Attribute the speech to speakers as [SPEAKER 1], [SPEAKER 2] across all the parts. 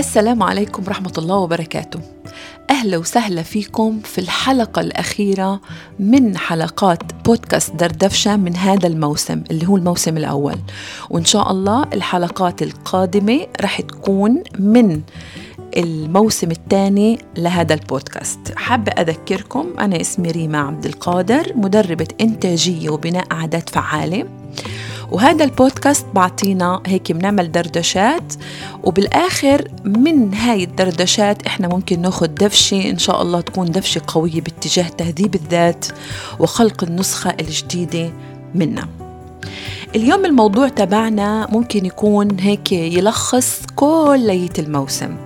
[SPEAKER 1] السلام عليكم ورحمة الله وبركاته. أهلا وسهلا فيكم في الحلقة الأخيرة من حلقات بودكاست دردفشة من هذا الموسم اللي هو الموسم الأول. وإن شاء الله الحلقات القادمة رح تكون من الموسم الثاني لهذا البودكاست. حابة أذكركم أنا اسمي ريما عبد القادر مدربة إنتاجية وبناء عادات فعالة. وهذا البودكاست بعطينا هيك بنعمل دردشات وبالآخر من هاي الدردشات إحنا ممكن ناخد دفشة إن شاء الله تكون دفشة قوية باتجاه تهذيب الذات وخلق النسخة الجديدة منا. اليوم الموضوع تبعنا ممكن يكون هيك يلخص كلية الموسم.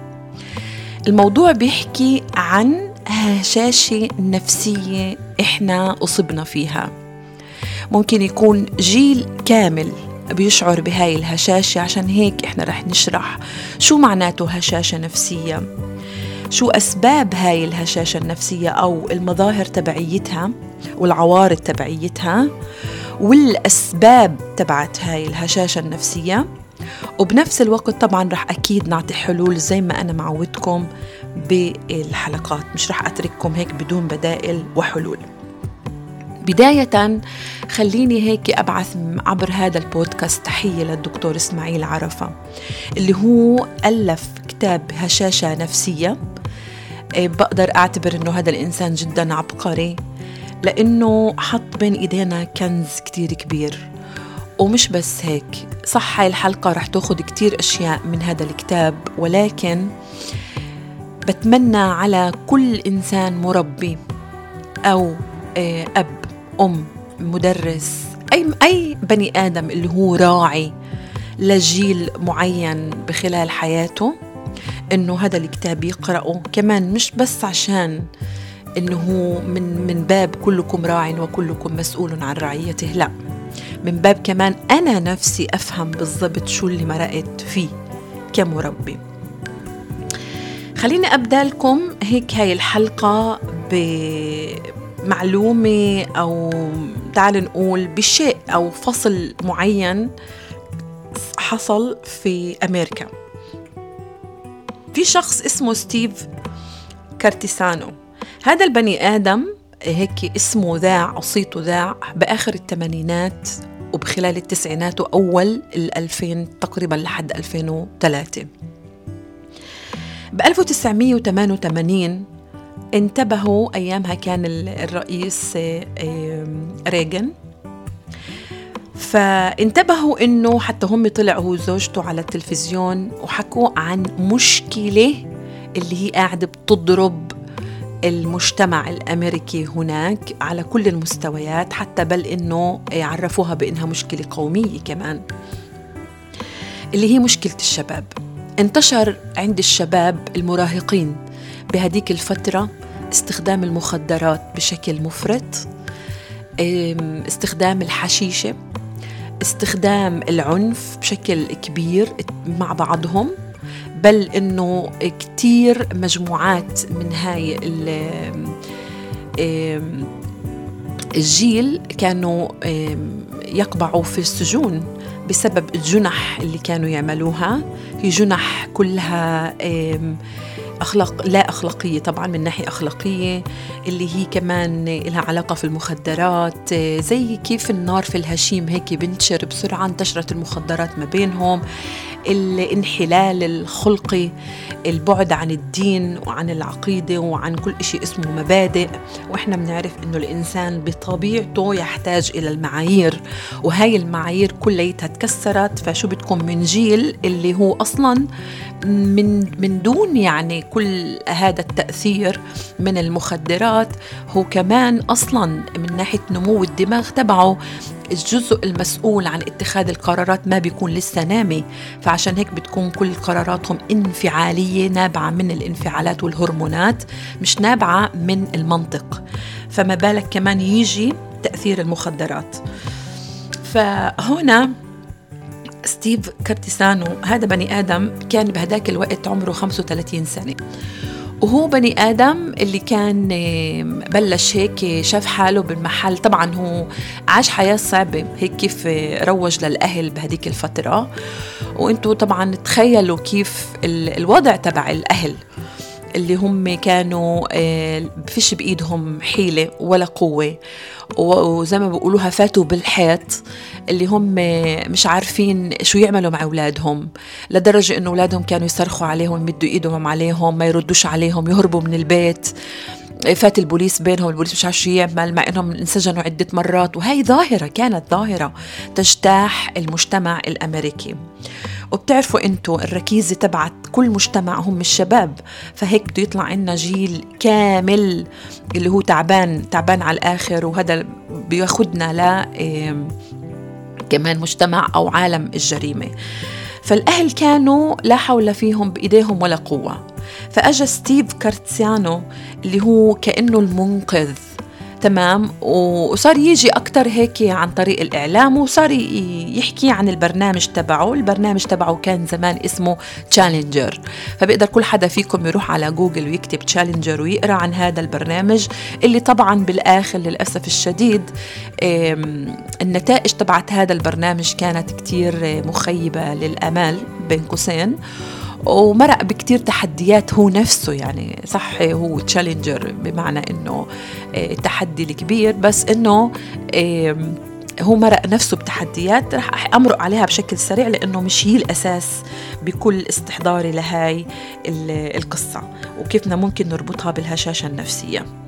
[SPEAKER 1] الموضوع بيحكي عن هشاشة نفسية إحنا أصبنا فيها. ممكن يكون جيل كامل بيشعر بهاي الهشاشة. عشان هيك إحنا رح نشرح شو معناته هشاشة نفسية. شو أسباب هاي الهشاشة النفسية أو المظاهر تبعيتها والعوارض تبعيتها والأسباب تبعت هاي الهشاشة النفسية. وبنفس الوقت طبعا رح أكيد نعطي حلول زي ما أنا معودكم بالحلقات. مش رح أترككم هيك بدون بدائل وحلول. بداية خليني هيك أبعث عبر هذا البودكاست تحية للدكتور إسماعيل عرفة اللي هو ألف كتاب هشاشة نفسية. إيه، بقدر أعتبر أنه هذا الإنسان جدا عبقري لأنه حط بين إيدينا كنز كتير كبير. ومش بس هيك صح هاي الحلقة رح تاخد كتير أشياء من هذا الكتاب ولكن بتمنى على كل إنسان مربي أو إيه، أب أم مدرس أي أي بني آدم اللي هو راعي لجيل معين بخلال حياته إنه هذا الكتاب يقرأه. كمان مش بس عشان إنه هو من من باب كلكم راع وكلكم مسؤول عن رعيته لا. من باب كمان أنا نفسي أفهم بالضبط شو اللي مرقت فيه كمربي. خليني أبدأ لكم هيك هاي الحلقة ب معلومة أو تعال نقول بشيء أو فصل معين حصل في أمريكا. في شخص اسمه ستيف كارتيسانو. هذا البني آدم هيك اسمه ذاع صيته ذاع بآخر الثمانينات وبخلال التسعينات وأول الألفين تقريبا لحد 2003 ب 1988 انتبهوا أيامها كان الرئيس آه، ريغن فانتبهوا إنه حتى هم طلعوا وزوجته على التلفزيون وحكوا عن مشكلة اللي هي قاعدة بتضرب المجتمع الأمريكي هناك على كل المستويات حتى بل إنه عرفوها بإنها مشكلة قومية كمان اللي هي مشكلة الشباب. انتشر عند الشباب المراهقين بهديك الفترة استخدام المخدرات بشكل مفرط استخدام الحشيشة استخدام العنف بشكل كبير مع بعضهم بل إنه كتير مجموعات من هاي الجيل كانوا يقبعوا في السجون بسبب الجنح اللي كانوا يعملوها. هي جنح كلها أخلاق لا أخلاقية طبعا من ناحية أخلاقية اللي هي كمان لها علاقة في المخدرات زي كيف النار في الهشيم هيك بنتشر بسرعة انتشرت المخدرات ما بينهم. الانحلال الخلقي البعد عن الدين وعن العقيدة وعن كل شيء اسمه مبادئ. وإحنا بنعرف إنه الإنسان بطبيعته يحتاج إلى المعايير وهاي المعايير كليتها تكسرت. فشو بتكون من جيل اللي هو أصلا من من دون يعني كل هذا التأثير من المخدرات هو كمان أصلا من ناحية نمو الدماغ تبعه الجزء المسؤول عن اتخاذ القرارات ما بيكون لسه نامي فعشان هيك بتكون كل قراراتهم انفعالية نابعة من الانفعالات والهرمونات مش نابعة من المنطق. فما بالك كمان يجي تأثير المخدرات. فهنا ستيف كارتيسانو هذا بني آدم كان بهداك الوقت عمره 35 سنة. وهو بني آدم اللي كان بلش هيك شاف حاله بالمحل. طبعا هو عاش حياة صعبة هيك كيف روج للأهل بهديك الفترة. وإنتوا طبعا تخيلوا كيف الوضع تبع الأهل. اللي هم كانوا آه، فيش بإيدهم حيلة ولا قوة. وزي ما بيقولوها فاتوا بالحيط اللي هم مش عارفين شو يعملوا مع أولادهم. لدرجة إنه أولادهم كانوا يصرخوا عليهم يمدوا إيدهم عليهم ما يردوش عليهم يهربوا من البيت. فات البوليس بينهم البوليس مش عارف شو يعمل مع إنهم انسجنوا عدة مرات. وهي ظاهرة كانت ظاهرة تجتاح المجتمع الأمريكي. وبتعرفوا أنتم الركيزة تبعت كل مجتمع هم الشباب فهيك بده يطلع عنا جيل كامل اللي هو تعبان تعبان على الآخر وهذا بياخدنا ل كمان مجتمع أو عالم الجريمة. فالأهل كانوا لا حول فيهم بإيديهم ولا قوة. فأجا ستيف كارتيسانو اللي هو كأنه المنقذ. تمام. وصار يجي أكتر هيك عن طريق الإعلام وصار يحكي عن البرنامج تبعه. البرنامج تبعه كان زمان اسمه Challenger فبيقدر كل حدا فيكم يروح على جوجل ويكتب Challenger ويقرأ عن هذا البرنامج اللي طبعا بالآخر للأسف الشديد النتائج تبعت هذا البرنامج كانت كتير مخيبة للأمال بين قوسين. ومرق بكتير تحديات هو نفسه يعني صح هو Challenger بمعنى إنه آه، التحدي الكبير بس إنه هو مرق نفسه بتحديات رح أمرق عليها بشكل سريع لإنه مش هي الأساس بكل استحضاري لهاي القصة وكيفنا ممكن نربطها بالهشاشة النفسية.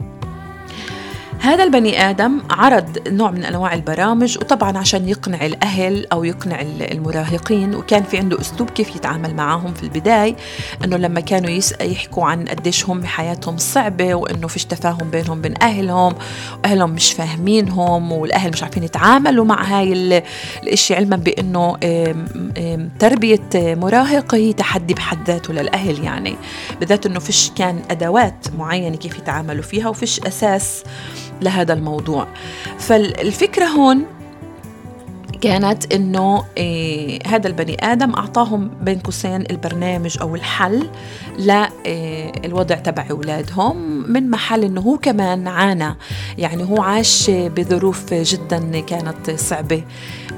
[SPEAKER 1] هذا البني آدم عرض نوع من أنواع البرامج وطبعا عشان يقنع الأهل أو يقنع المراهقين وكان في عنده أسلوب كيف يتعامل معهم في البداية أنه لما كانوا يحكوا عن قديش هم حياتهم صعبة وأنه فيش تفاهم بينهم بين أهلهم وأهلهم مش فاهمينهم والأهل مش عارفين يتعاملوا مع هاي الإشي علما بأنه تربية مراهق هي تحدي بحد ذاته للأهل يعني. بالذات أنه فيش كان أدوات معينة كيف يتعاملوا فيها وفيش أساس لهذا الموضوع. فالفكرة هون كانت إنه إيه هذا البني آدم أعطاهم بين قوسين البرنامج أو الحل للوضع إيه تبع أولادهم من محل إنه هو كمان عانى. يعني هو عاش بظروف جدا كانت صعبة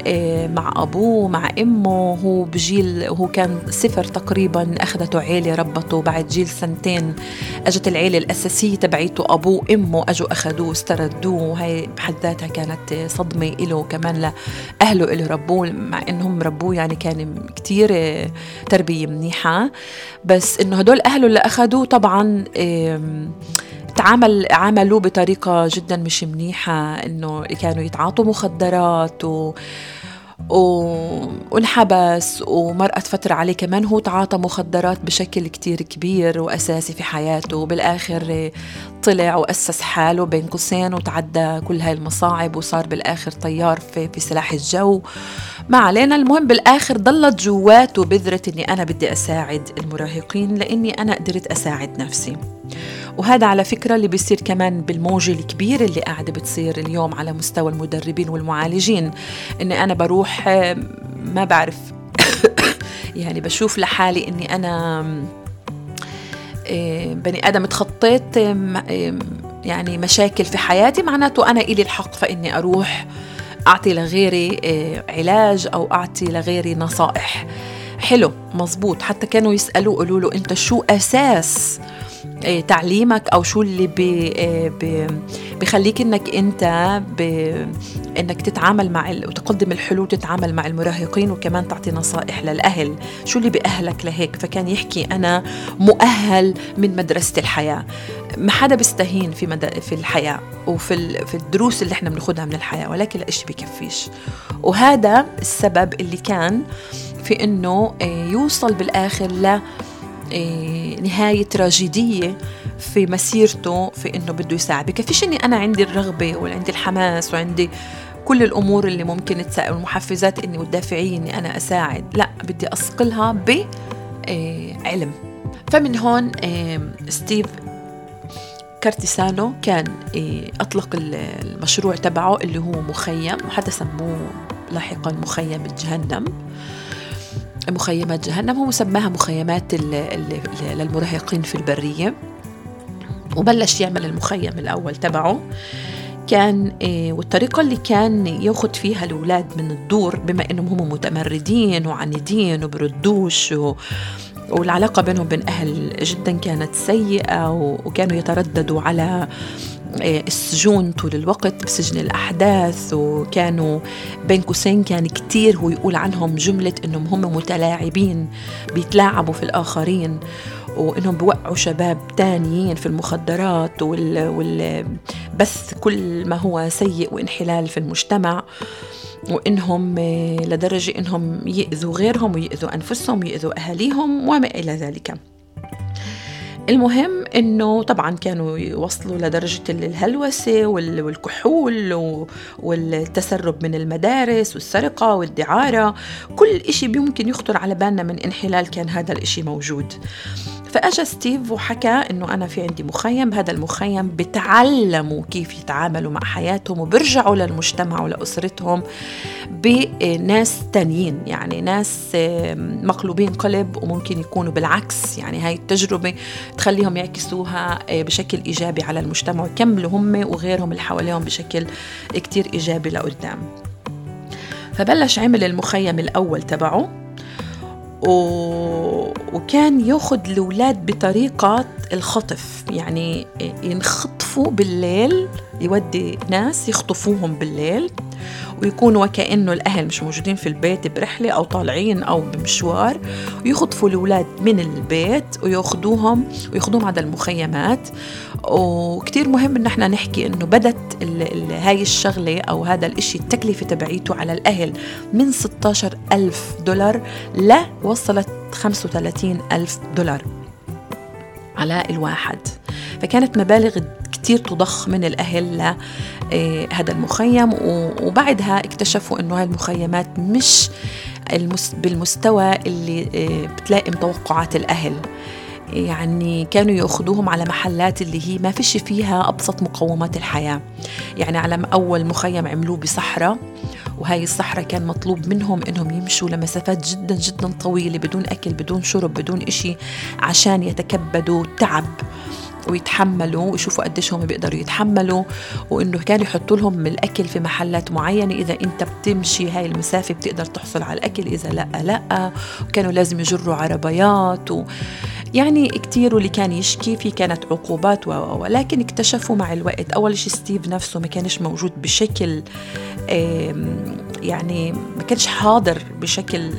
[SPEAKER 1] إيه مع أبوه مع أمه. هو بجيل هو كان صفر تقريبا أخذته عيلة ربته بعد جيل سنتين أجت العيلة الأساسية تبعيته أبوه أمه أجوا أخذوه استردوه. هاي بحد ذاتها كانت صدمة له كمان لاهله اللي ربوه مع إنهم ربوه يعني كان كتير تربية منيحة. بس إنه هدول أهله اللي اخذوه طبعا تعامل عاملوه بطريقة جدا مش منيحة إنه كانوا يتعاطوا مخدرات و وانحبس ومرقت فترة عليه كمان هو تعاطى مخدرات بشكل كتير كبير وأساسي في حياته. وبالآخر طلع وأسس حاله بين قوسين وتعدى كل هاي المصاعب وصار بالآخر طيار في, في سلاح الجو. ما علينا المهم بالآخر ضلت جواته بذرة أني أنا بدي أساعد المراهقين لأني أنا قدرت أساعد نفسي. وهذا على فكرة اللي بيصير كمان بالموجة الكبيرة اللي قاعدة بتصير اليوم على مستوى المدربين والمعالجين. إني أنا بروح ما بعرف. يعني بشوف لحالي إني أنا بني آدم تخطيت يعني مشاكل في حياتي معناته أنا إلي الحق فإني أروح أعطي لغيري علاج أو أعطي لغيري نصائح. حلو مزبوط حتى كانوا يسألوا قولوا له أنت شو إيه، تعليمك أو شو اللي بي إيه، بي بخليك إنك أنت إنك تتعامل مع وتقدم الحلول وتتعامل مع المراهقين وكمان تعطي نصائح للأهل. شو اللي بأهلك لهيك؟ فكان يحكي أنا مؤهل من مدرسة الحياة. ما حدا بيستهين في مدى في الحياة وفي في الدروس اللي إحنا بناخذها من الحياة ولكن الإشي بكفيش. وهذا السبب اللي كان في إنه إيه، يوصل بالآخر ل إيه، نهاية تراجيدية في مسيرته في إنه بده يساعد. بكفيش إني أنا عندي الرغبة وعندي الحماس وعندي كل الأمور اللي ممكن تساعد والمحفزات إني والدافعية إني أنا أساعد. لا بدي أصقلها بعلم إيه، فمن هون إيه، ستيف كارتيسانو كان أطلق المشروع تبعه اللي هو مخيم وحتى سموه لاحقا مخيم جهنم مخيمات جهنم هو سماها مخيمات للمراهقين في البرية. وبلش يعمل المخيم الأول تبعه. كان إيه والطريقة اللي كان ياخد فيها الأولاد من الدور بما إنهم هم متمردين وعنيدين وبردوش و والعلاقة بينهم بين أهل جدا كانت سيئة وكانوا يترددوا على السجون طول الوقت بسجن الأحداث وكانوا بين قوسين كان كتير هو يقول عنهم جملة إنهم هم متلاعبين بيتلاعبوا في الآخرين وإنهم بوقعوا شباب تانيين في المخدرات وال, وال بث كل ما هو سيء وانحلال في المجتمع وإنهم لدرجة إنهم يأذوا غيرهم ويأذوا أنفسهم ويأذوا أهاليهم وما إلى ذلك. المهم إنه طبعا كانوا يوصلوا لدرجة الهلوسة والكحول والتسرب من المدارس والسرقة والدعارة. كل إشي بيمكن يخطر على بالنا من انحلال كان هذا الإشي موجود. فأجا ستيف وحكى إنه أنا في عندي مخيم هذا المخيم بتعلموا كيف يتعاملوا مع حياتهم وبرجعوا للمجتمع ولأسرتهم بناس تانيين يعني ناس مقلوبين قلب وممكن يكونوا بالعكس يعني هاي التجربة تخليهم يعكسوها آه، بشكل إيجابي على المجتمع ويكملوا هم وغيرهم اللي حواليهم بشكل كتير إيجابي لقدام. فبلش عمل المخيم الأول تبعه. و... وكان ياخذ الأولاد بطريقة الخطف. يعني ينخطفوا بالليل يودي ناس يخطفوهم بالليل ويكونوا وكأنه الأهل مش موجودين في البيت برحلة أو طالعين أو بمشوار. ويخطفوا الأولاد من البيت وياخذوهم وياخذوهم على المخيمات. وكتير مهم إن إحنا نحكي إنه بدت هاي الشغلة أو هذا الإشي التكلفة تبعيته على الأهل من 16 ألف دولار لوصلت 35 ألف دولار على الواحد. فكانت مبالغ كتير تضخ من الأهل لهذا المخيم وبعدها اكتشفوا أنه هاي المخيمات مش بالمستوى اللي آه، بتلائم توقعات الأهل. يعني كانوا يأخذوهم على محلات اللي هي ما فيش فيها أبسط مقومات الحياة. يعني على أول مخيم عملوه بصحراء وهاي الصحراء كان مطلوب منهم إنهم يمشوا لمسافات جدا جدا طويلة بدون أكل بدون شرب بدون إشي عشان يتكبدوا تعب ويتحملوا ويشوفوا قديش هم بيقدروا يتحملوا وإنه كانوا يحطوا لهم الأكل في محلات معينة. إذا أنت بتمشي هاي المسافة بتقدر تحصل على الأكل إذا لأ لأ. وكانوا لازم يجروا عربيات و يعني كتير واللي كان يشكي في كانت عقوبات ولكن اكتشفوا مع الوقت. أول شيء ستيف نفسه ما كانش موجود بشكل يعني ما كانش حاضر بشكل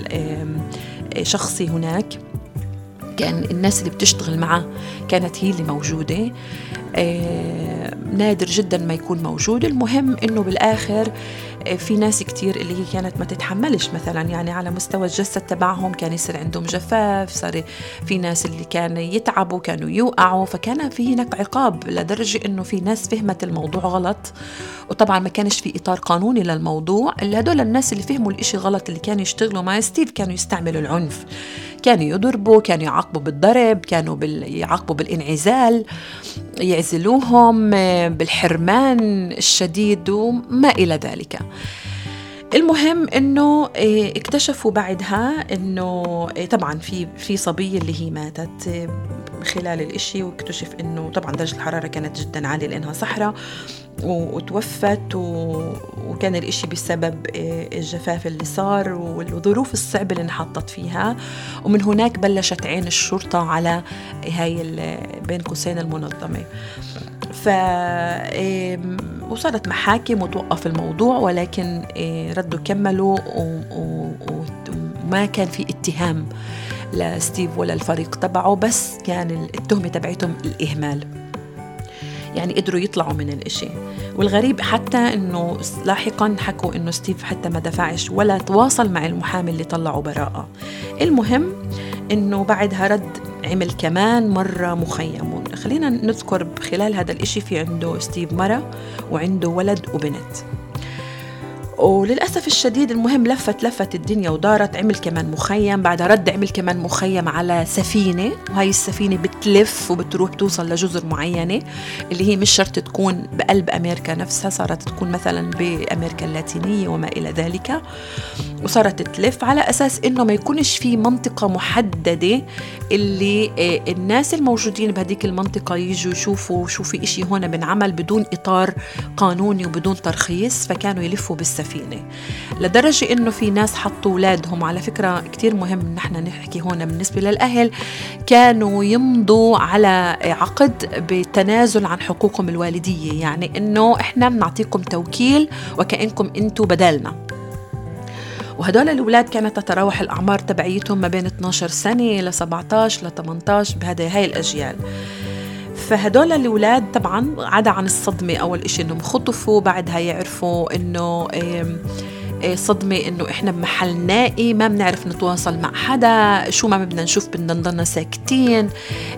[SPEAKER 1] شخصي هناك. كان الناس اللي بتشتغل معه كانت هي اللي موجودة. آه نادر جدا ما يكون موجود. المهم إنه بالآخر في ناس كتير اللي هي كانت ما تتحملش مثلا يعني على مستوى الجسد تبعهم كان يصير عندهم جفاف صار في ناس اللي كانوا يتعبوا كانوا يوقعوا فكان في هناك عقاب لدرجة إنه في ناس فهمت الموضوع غلط. وطبعا ما كانش في إطار قانوني للموضوع. الا هدول الناس اللي فهموا الإشي غلط اللي كانوا يشتغلوا مع ستيف كانوا يستعملوا العنف. كانوا يضربوا كانوا يعاقبوا بالضرب كانوا. يعاقبوا بالإنعزال يعزلوهم بالحرمان الشديد وما إلى ذلك. المهم إنه آه، اكتشفوا بعدها إنه آه، طبعا في في صبية اللي هي ماتت آه، خلال الإشي واكتشف إنه طبعا درجة الحرارة كانت جدا عالية لأنها صحراء. وتوفت وكان الإشي بسبب الجفاف اللي صار والظروف الصعبة اللي انحطت فيها. ومن هناك بلشت عين الشرطة على هاي بين قوسين المنظمة. ف وصارت محاكم وتوقف الموضوع ولكن ردوا كملوا وما كان في اتهام لستيف ولا الفريق تبعه بس كان التهمة تبعتهم الإهمال. يعني قدروا يطلعوا من الإشي. والغريب حتى إنه لاحقا حكوا إنه ستيف حتى ما دفعش ولا تواصل مع المحامي اللي طلعوا براءة. المهم إنه بعدها رد عمل كمان مرة مخيم خلينا نذكر خلال هذا الإشي في عنده ستيف مرة وعنده ولد وبنت. وللأسف الشديد المهم لفت لفت الدنيا ودارت عمل كمان مخيم بعدها رد عمل كمان مخيم على سفينة وهي السفينة بتلف وبتروح توصل لجزر معينة اللي هي مش شرط تكون بقلب أمريكا نفسها صارت تكون مثلا بأمريكا اللاتينية وما إلى ذلك. وصارت تلف على أساس إنه ما يكونش في منطقة محددة اللي آه، الناس الموجودين بهديك المنطقة يجوا يشوفوا شو في إشي هون بنعمل بدون إطار قانوني وبدون ترخيص فكانوا يلفوا بالسفينة. لدرجة إنه في ناس حطوا أولادهم على فكرة كتير مهم إن إحنا نحكي هون بالنسبة للأهل كانوا يمضوا على عقد بالتنازل عن حقوقهم الوالدية. يعني إنه إحنا بنعطيكم توكيل وكأنكم أنتم بدلنا وهدول الأولاد كانت تتراوح الأعمار تبعيتهم ما بين 12 سنة ل 17 ل 18 بهذه هاي الأجيال. فهدول الأولاد طبعا عدا عن الصدمة أول إشي إنهم خطفوا بعدها يعرفوا إنه إيه، صدمة إنه إحنا بمحل نائي ما بنعرف نتواصل مع حدا شو ما بدنا نشوف بدنا نضلنا ساكتين.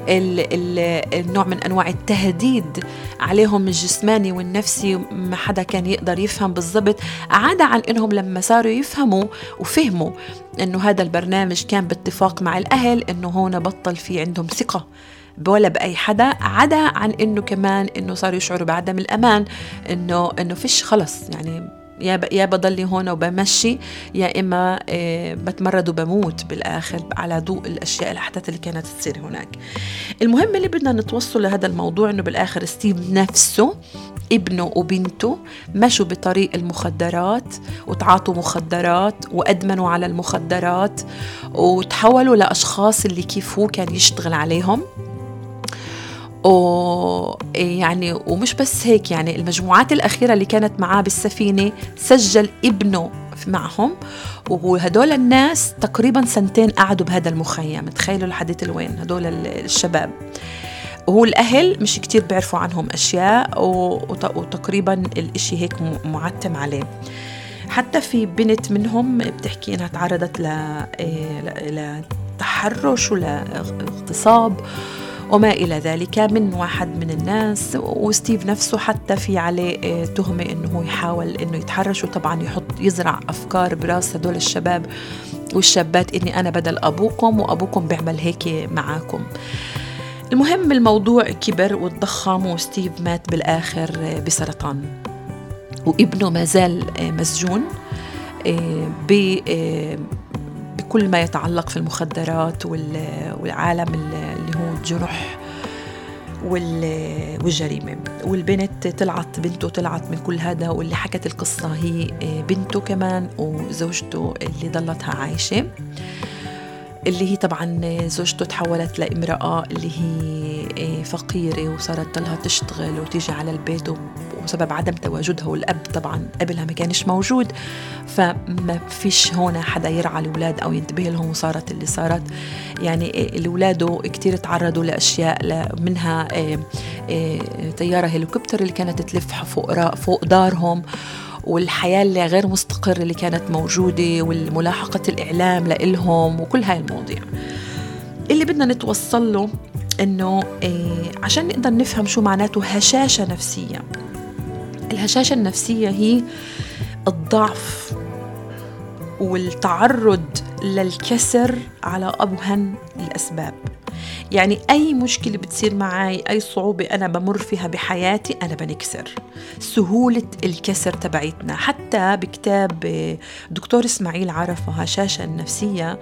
[SPEAKER 1] ال ال النوع من أنواع التهديد عليهم الجسماني والنفسي ما حدا كان يقدر يفهم بالضبط. عدا عن إنهم لما صاروا يفهموا وفهموا إنه هذا البرنامج كان باتفاق مع الأهل إنه هون بطل في عندهم ثقة. ولا بأي حدا عدا عن إنه كمان إنه صاروا يشعروا بعدم الأمان إنه إنه فيش خلص. يعني يا يا بضلي هون وبمشي يا إما آه، بتمرد وبموت بالآخر على ضوء الأشياء الأحداث اللي كانت تصير هناك. المهم اللي بدنا نتوصل لهذا الموضوع إنه بالآخر ستيف نفسه ابنه وبنته مشوا بطريق المخدرات وتعاطوا مخدرات وأدمنوا على المخدرات وتحولوا لأشخاص اللي كيف هو كان يشتغل عليهم. ويعني ومش بس هيك يعني المجموعات الأخيرة اللي كانت معاه بالسفينة سجل ابنه معهم وهدول الناس تقريبا سنتين قعدوا بهذا المخيم. تخيلوا لحديت الوين هدول الشباب. وهو الأهل مش كتير بيعرفوا عنهم أشياء وتقريبا الإشي هيك معتم عليه. حتى في بنت منهم بتحكي إنها تعرضت لتحرش ولاغتصاب. وما إلى ذلك من واحد من الناس وستيف نفسه حتى في عليه آه، تهمة إنه هو يحاول إنه يتحرش وطبعا يحط يزرع أفكار براس هدول الشباب والشابات إني أنا بدل أبوكم وأبوكم بيعمل هيك معاكم. المهم الموضوع كبر وتضخم وستيف مات بالآخر آه، بسرطان. وابنه ما زال آه، مسجون بكل ما يتعلق في المخدرات والعالم اللي هو الجرح والجريمة. والبنت طلعت بنته طلعت من كل هذا واللي حكت القصة هي آه، بنته كمان وزوجته اللي ضلتها عايشة. اللي هي طبعا زوجته تحولت لامرأة اللي هي آه، فقيرة وصارت لها تشتغل وتيجي على البيت وسبب عدم تواجدها والأب طبعا قبلها ما كانش موجود. فما فيش هون حدا يرعى الأولاد أو ينتبه لهم وصارت اللي صارت. يعني الأولاد كتير تعرضوا لأشياء منها آه، آه، طيارة هليكوبتر اللي كانت تلف فوق فوق دارهم والحياة اللي غير مستقرة اللي كانت موجودة والملاحقة الإعلام لإلهم وكل هاي المواضيع. اللي بدنا نتوصل له إنه إيه عشان نقدر نفهم شو معناته هشاشة نفسية. الهشاشة النفسية هي الضعف والتعرض للكسر على أبهن الأسباب. يعني أي مشكلة بتصير معي أي صعوبة أنا بمر فيها بحياتي أنا بنكسر. سهولة الكسر تبعتنا حتى بكتاب دكتور إسماعيل عرفة هشاشة النفسية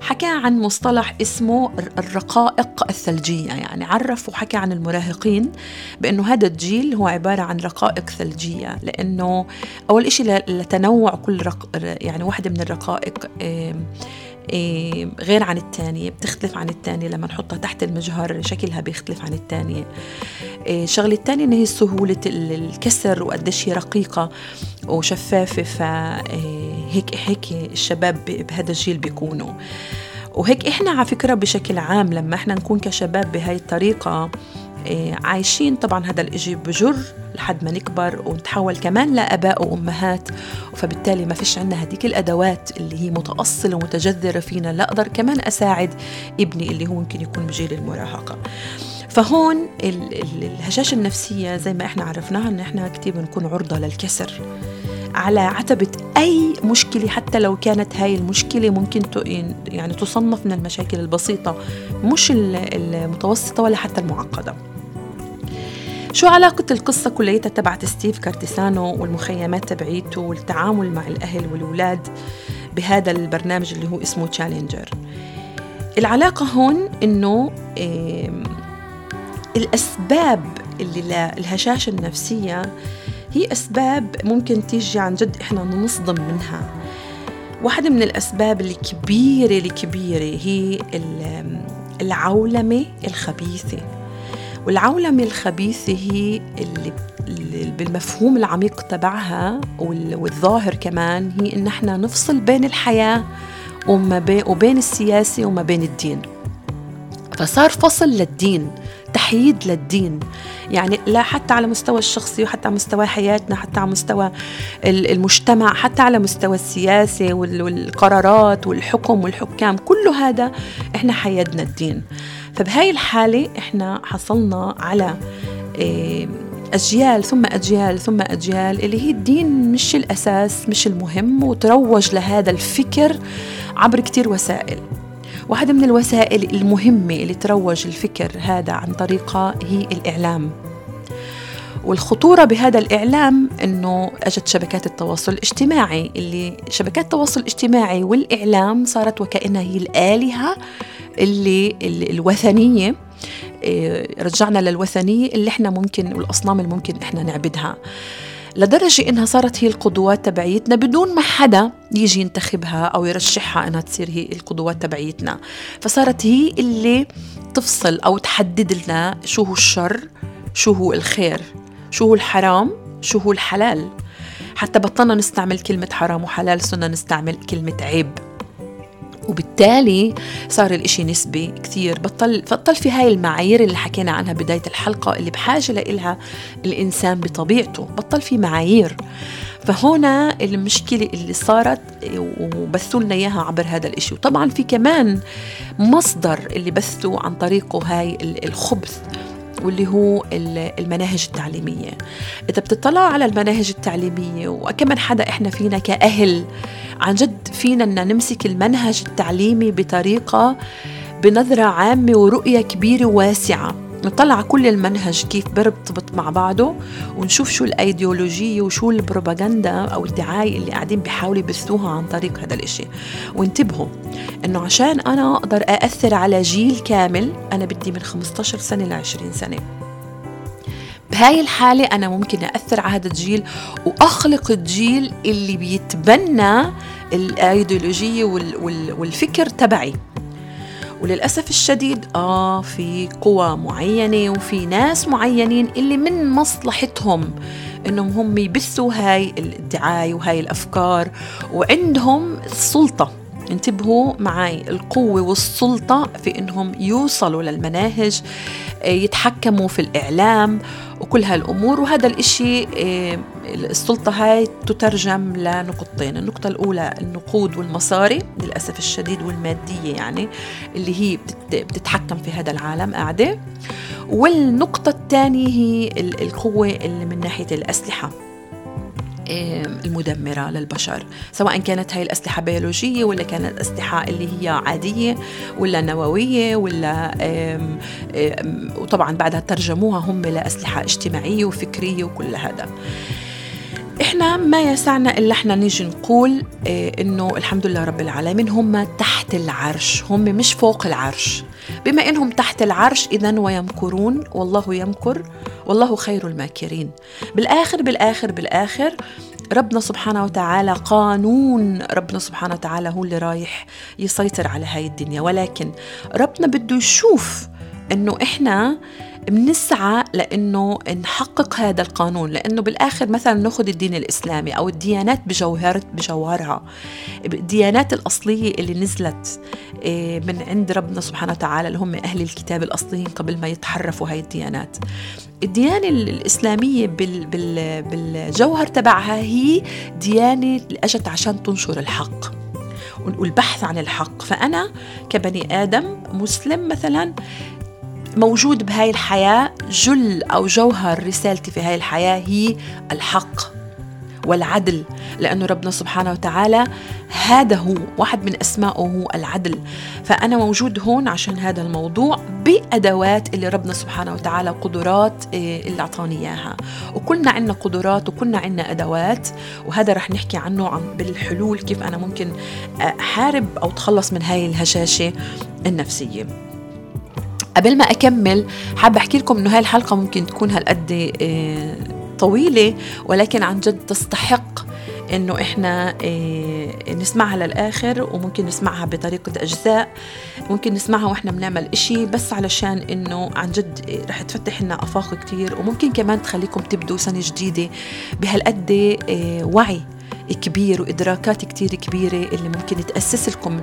[SPEAKER 1] حكى عن مصطلح اسمه الرقائق الثلجية. يعني عرف وحكى عن المراهقين بأنه هذا الجيل هو عبارة عن رقائق ثلجية. لأنه أول إشي لتنوع كل رق... يعني واحدة من الرقائق غير عن الثانية بتختلف عن الثانية لما نحطها تحت المجهر شكلها بيختلف عن الثانية الشغلة إيه، الثانية إن هي سهولة الكسر وقديش هي رقيقة وشفافة فهيك إيه، هيك الشباب بهذا الجيل بيكونوا. وهيك إحنا على فكرة بشكل عام لما إحنا نكون كشباب بهاي الطريقة عايشين. طبعا هذا الإشي بجر لحد ما نكبر ونتحول كمان لآباء وأمهات فبالتالي ما فيش عندنا هذيك الأدوات اللي هي متأصلة ومتجذرة فينا لا أقدر كمان أساعد ابني اللي هو ممكن يكون بجيل المراهقة. فهون الهشاشة النفسية زي ما إحنا عرفناها إن إحنا كتير بنكون عرضة للكسر. على عتبة أي مشكلة حتى لو كانت هاي المشكلة ممكن يعني تصنف من المشاكل البسيطة مش المتوسطة ولا حتى المعقدة. شو علاقة القصة كليتها تبعت ستيف كارتيسانو والمخيمات تبعيته والتعامل مع الأهل والأولاد بهذا البرنامج اللي هو اسمه Challenger العلاقة هون إنه الأسباب اللي للهشاشة النفسية هي أسباب ممكن تيجي عن جد إحنا نصدم منها. واحدة من الأسباب الكبيرة الكبيرة هي العولمة الخبيثة. والعولمة الخبيثة هي اللي بالمفهوم العميق تبعها والظاهر كمان هي إن إحنا نفصل بين الحياة وما بين وبين السياسة وما بين الدين. فصار فصل للدين تحييد للدين. يعني لا حتى على مستوى الشخصي وحتى على مستوى حياتنا حتى على مستوى المجتمع حتى على مستوى السياسة والقرارات والحكم والحكام. كل هذا إحنا حيدنا الدين. فبهاي الحالة إحنا حصلنا على إيه، أجيال ثم أجيال ثم أجيال اللي هي الدين مش الأساس مش المهم وتروج لهذا الفكر عبر كتير وسائل. واحدة من الوسائل المهمة اللي تروج الفكر هذا عن طريقها هي الإعلام. والخطورة بهذا الإعلام أنه أجت شبكات التواصل الاجتماعي اللي شبكات التواصل الاجتماعي والإعلام صارت وكأنها هي الآلهة اللي, الوثنية إيه، رجعنا للوثنية اللي إحنا ممكن والأصنام اللي ممكن إحنا نعبدها. لدرجة إنها صارت هي القدوات تبعيتنا بدون ما حدا يجي ينتخبها أو يرشحها إنها تصير هي القدوات تبعيتنا. فصارت هي اللي تفصل أو تحدد لنا شو هو الشر شو هو الخير شو هو الحرام شو هو الحلال. حتى بطلنا نستعمل كلمة حرام وحلال صرنا نستعمل كلمة عيب. وبالتالي صار الإشي نسبي كثير بطل بطل في هاي المعايير اللي حكينا عنها بداية الحلقة اللي بحاجة لإلها الإنسان بطبيعته. بطل في معايير. فهنا المشكلة اللي صارت وبثوا لنا إياها عبر هذا الإشي. وطبعا في كمان مصدر اللي بثوا عن طريقه هاي الخبث. واللي هو المناهج التعليمية. إذا بتطلع على المناهج التعليمية وكمان حدا إحنا فينا كأهل عن جد فينا أن نمسك المنهج التعليمي بطريقة بنظرة عامة ورؤية كبيرة واسعة نطلع كل المنهج كيف بيرتبط مع بعضه ونشوف شو الأيديولوجية وشو البروباغندا أو الدعاية اللي قاعدين بيحاولوا يبثوها عن طريق هذا الإشي. وانتبهوا إنه عشان أنا أقدر أأثر على جيل كامل أنا بدي من 15 سنة ل 20 سنة. بهاي الحالة أنا ممكن أثر على هذا الجيل وأخلق الجيل اللي بيتبنى الأيديولوجية والفكر تبعي. وللأسف الشديد آه في قوى معينة وفي ناس معينين اللي من مصلحتهم إنهم هم يبثوا هاي الدعاية وهاي الأفكار وعندهم السلطة انتبهوا معي القوة والسلطة في إنهم يوصلوا للمناهج آه، يتحكموا في الإعلام وكل هالأمور. وهذا الإشي آه، السلطة هاي تترجم لنقطتين. النقطة الأولى النقود والمصاري للأسف الشديد والمادية يعني اللي هي بتتحكم في هذا العالم قاعدة. والنقطة الثانية هي القوة اللي من ناحية الأسلحة. المدمرة للبشر سواء كانت هاي الأسلحة بيولوجية ولا كانت أسلحة اللي هي عادية ولا نووية ولا وطبعا بعدها ترجموها هم لأسلحة اجتماعية وفكرية وكل هذا. إحنا ما يسعنا إلا إحنا نيجي نقول إيه إنه الحمد لله رب العالمين هم تحت العرش هم مش فوق العرش. بما إنهم تحت العرش اذا ويمكرون والله يمكر والله خير الماكرين. بالآخر بالآخر بالآخر ربنا سبحانه وتعالى قانون ربنا سبحانه وتعالى هو اللي رايح يسيطر على هاي الدنيا. ولكن ربنا بده يشوف إنه إحنا بنسعى لإنه نحقق هذا القانون لإنه بالآخر مثلا نأخذ الدين الإسلامي أو الديانات بجوهر بجوهرها. الديانات الأصلية اللي نزلت إيه، من عند ربنا سبحانه وتعالى اللي هم أهل الكتاب الأصليين قبل ما يتحرفوا هاي الديانات. الديانة الإسلامية بالجوهر تبعها هي ديانة أجت عشان تنشر الحق والبحث عن الحق. فأنا كبني آدم مسلم مثلا موجود بهاي الحياة جل أو جوهر رسالتي في هاي الحياة هي الحق والعدل. لأنه ربنا سبحانه وتعالى هذا هو واحد من أسمائه هو العدل. فأنا موجود هون عشان هذا الموضوع بأدوات اللي ربنا سبحانه وتعالى قدرات إيه، اللي أعطاني إياها. وكلنا عندنا قدرات وكلنا عندنا أدوات وهذا رح نحكي عنه عن بالحلول كيف أنا ممكن أحارب أو تخلص من هاي الهشاشة النفسية. قبل ما أكمل حابة أحكي لكم إنه هاي الحلقة ممكن تكون هالقد إيه، طويلة ولكن عن جد تستحق إنه إحنا إيه نسمعها للآخر وممكن نسمعها بطريقة أجزاء. ممكن نسمعها وإحنا بنعمل إشي بس علشان إنه عن جد إيه رح تفتح لنا آفاق كتير. وممكن كمان تخليكم تبدوا سنة جديدة بهالقد وعي كبير وإدراكات كتير كبيرة اللي ممكن تأسس لكم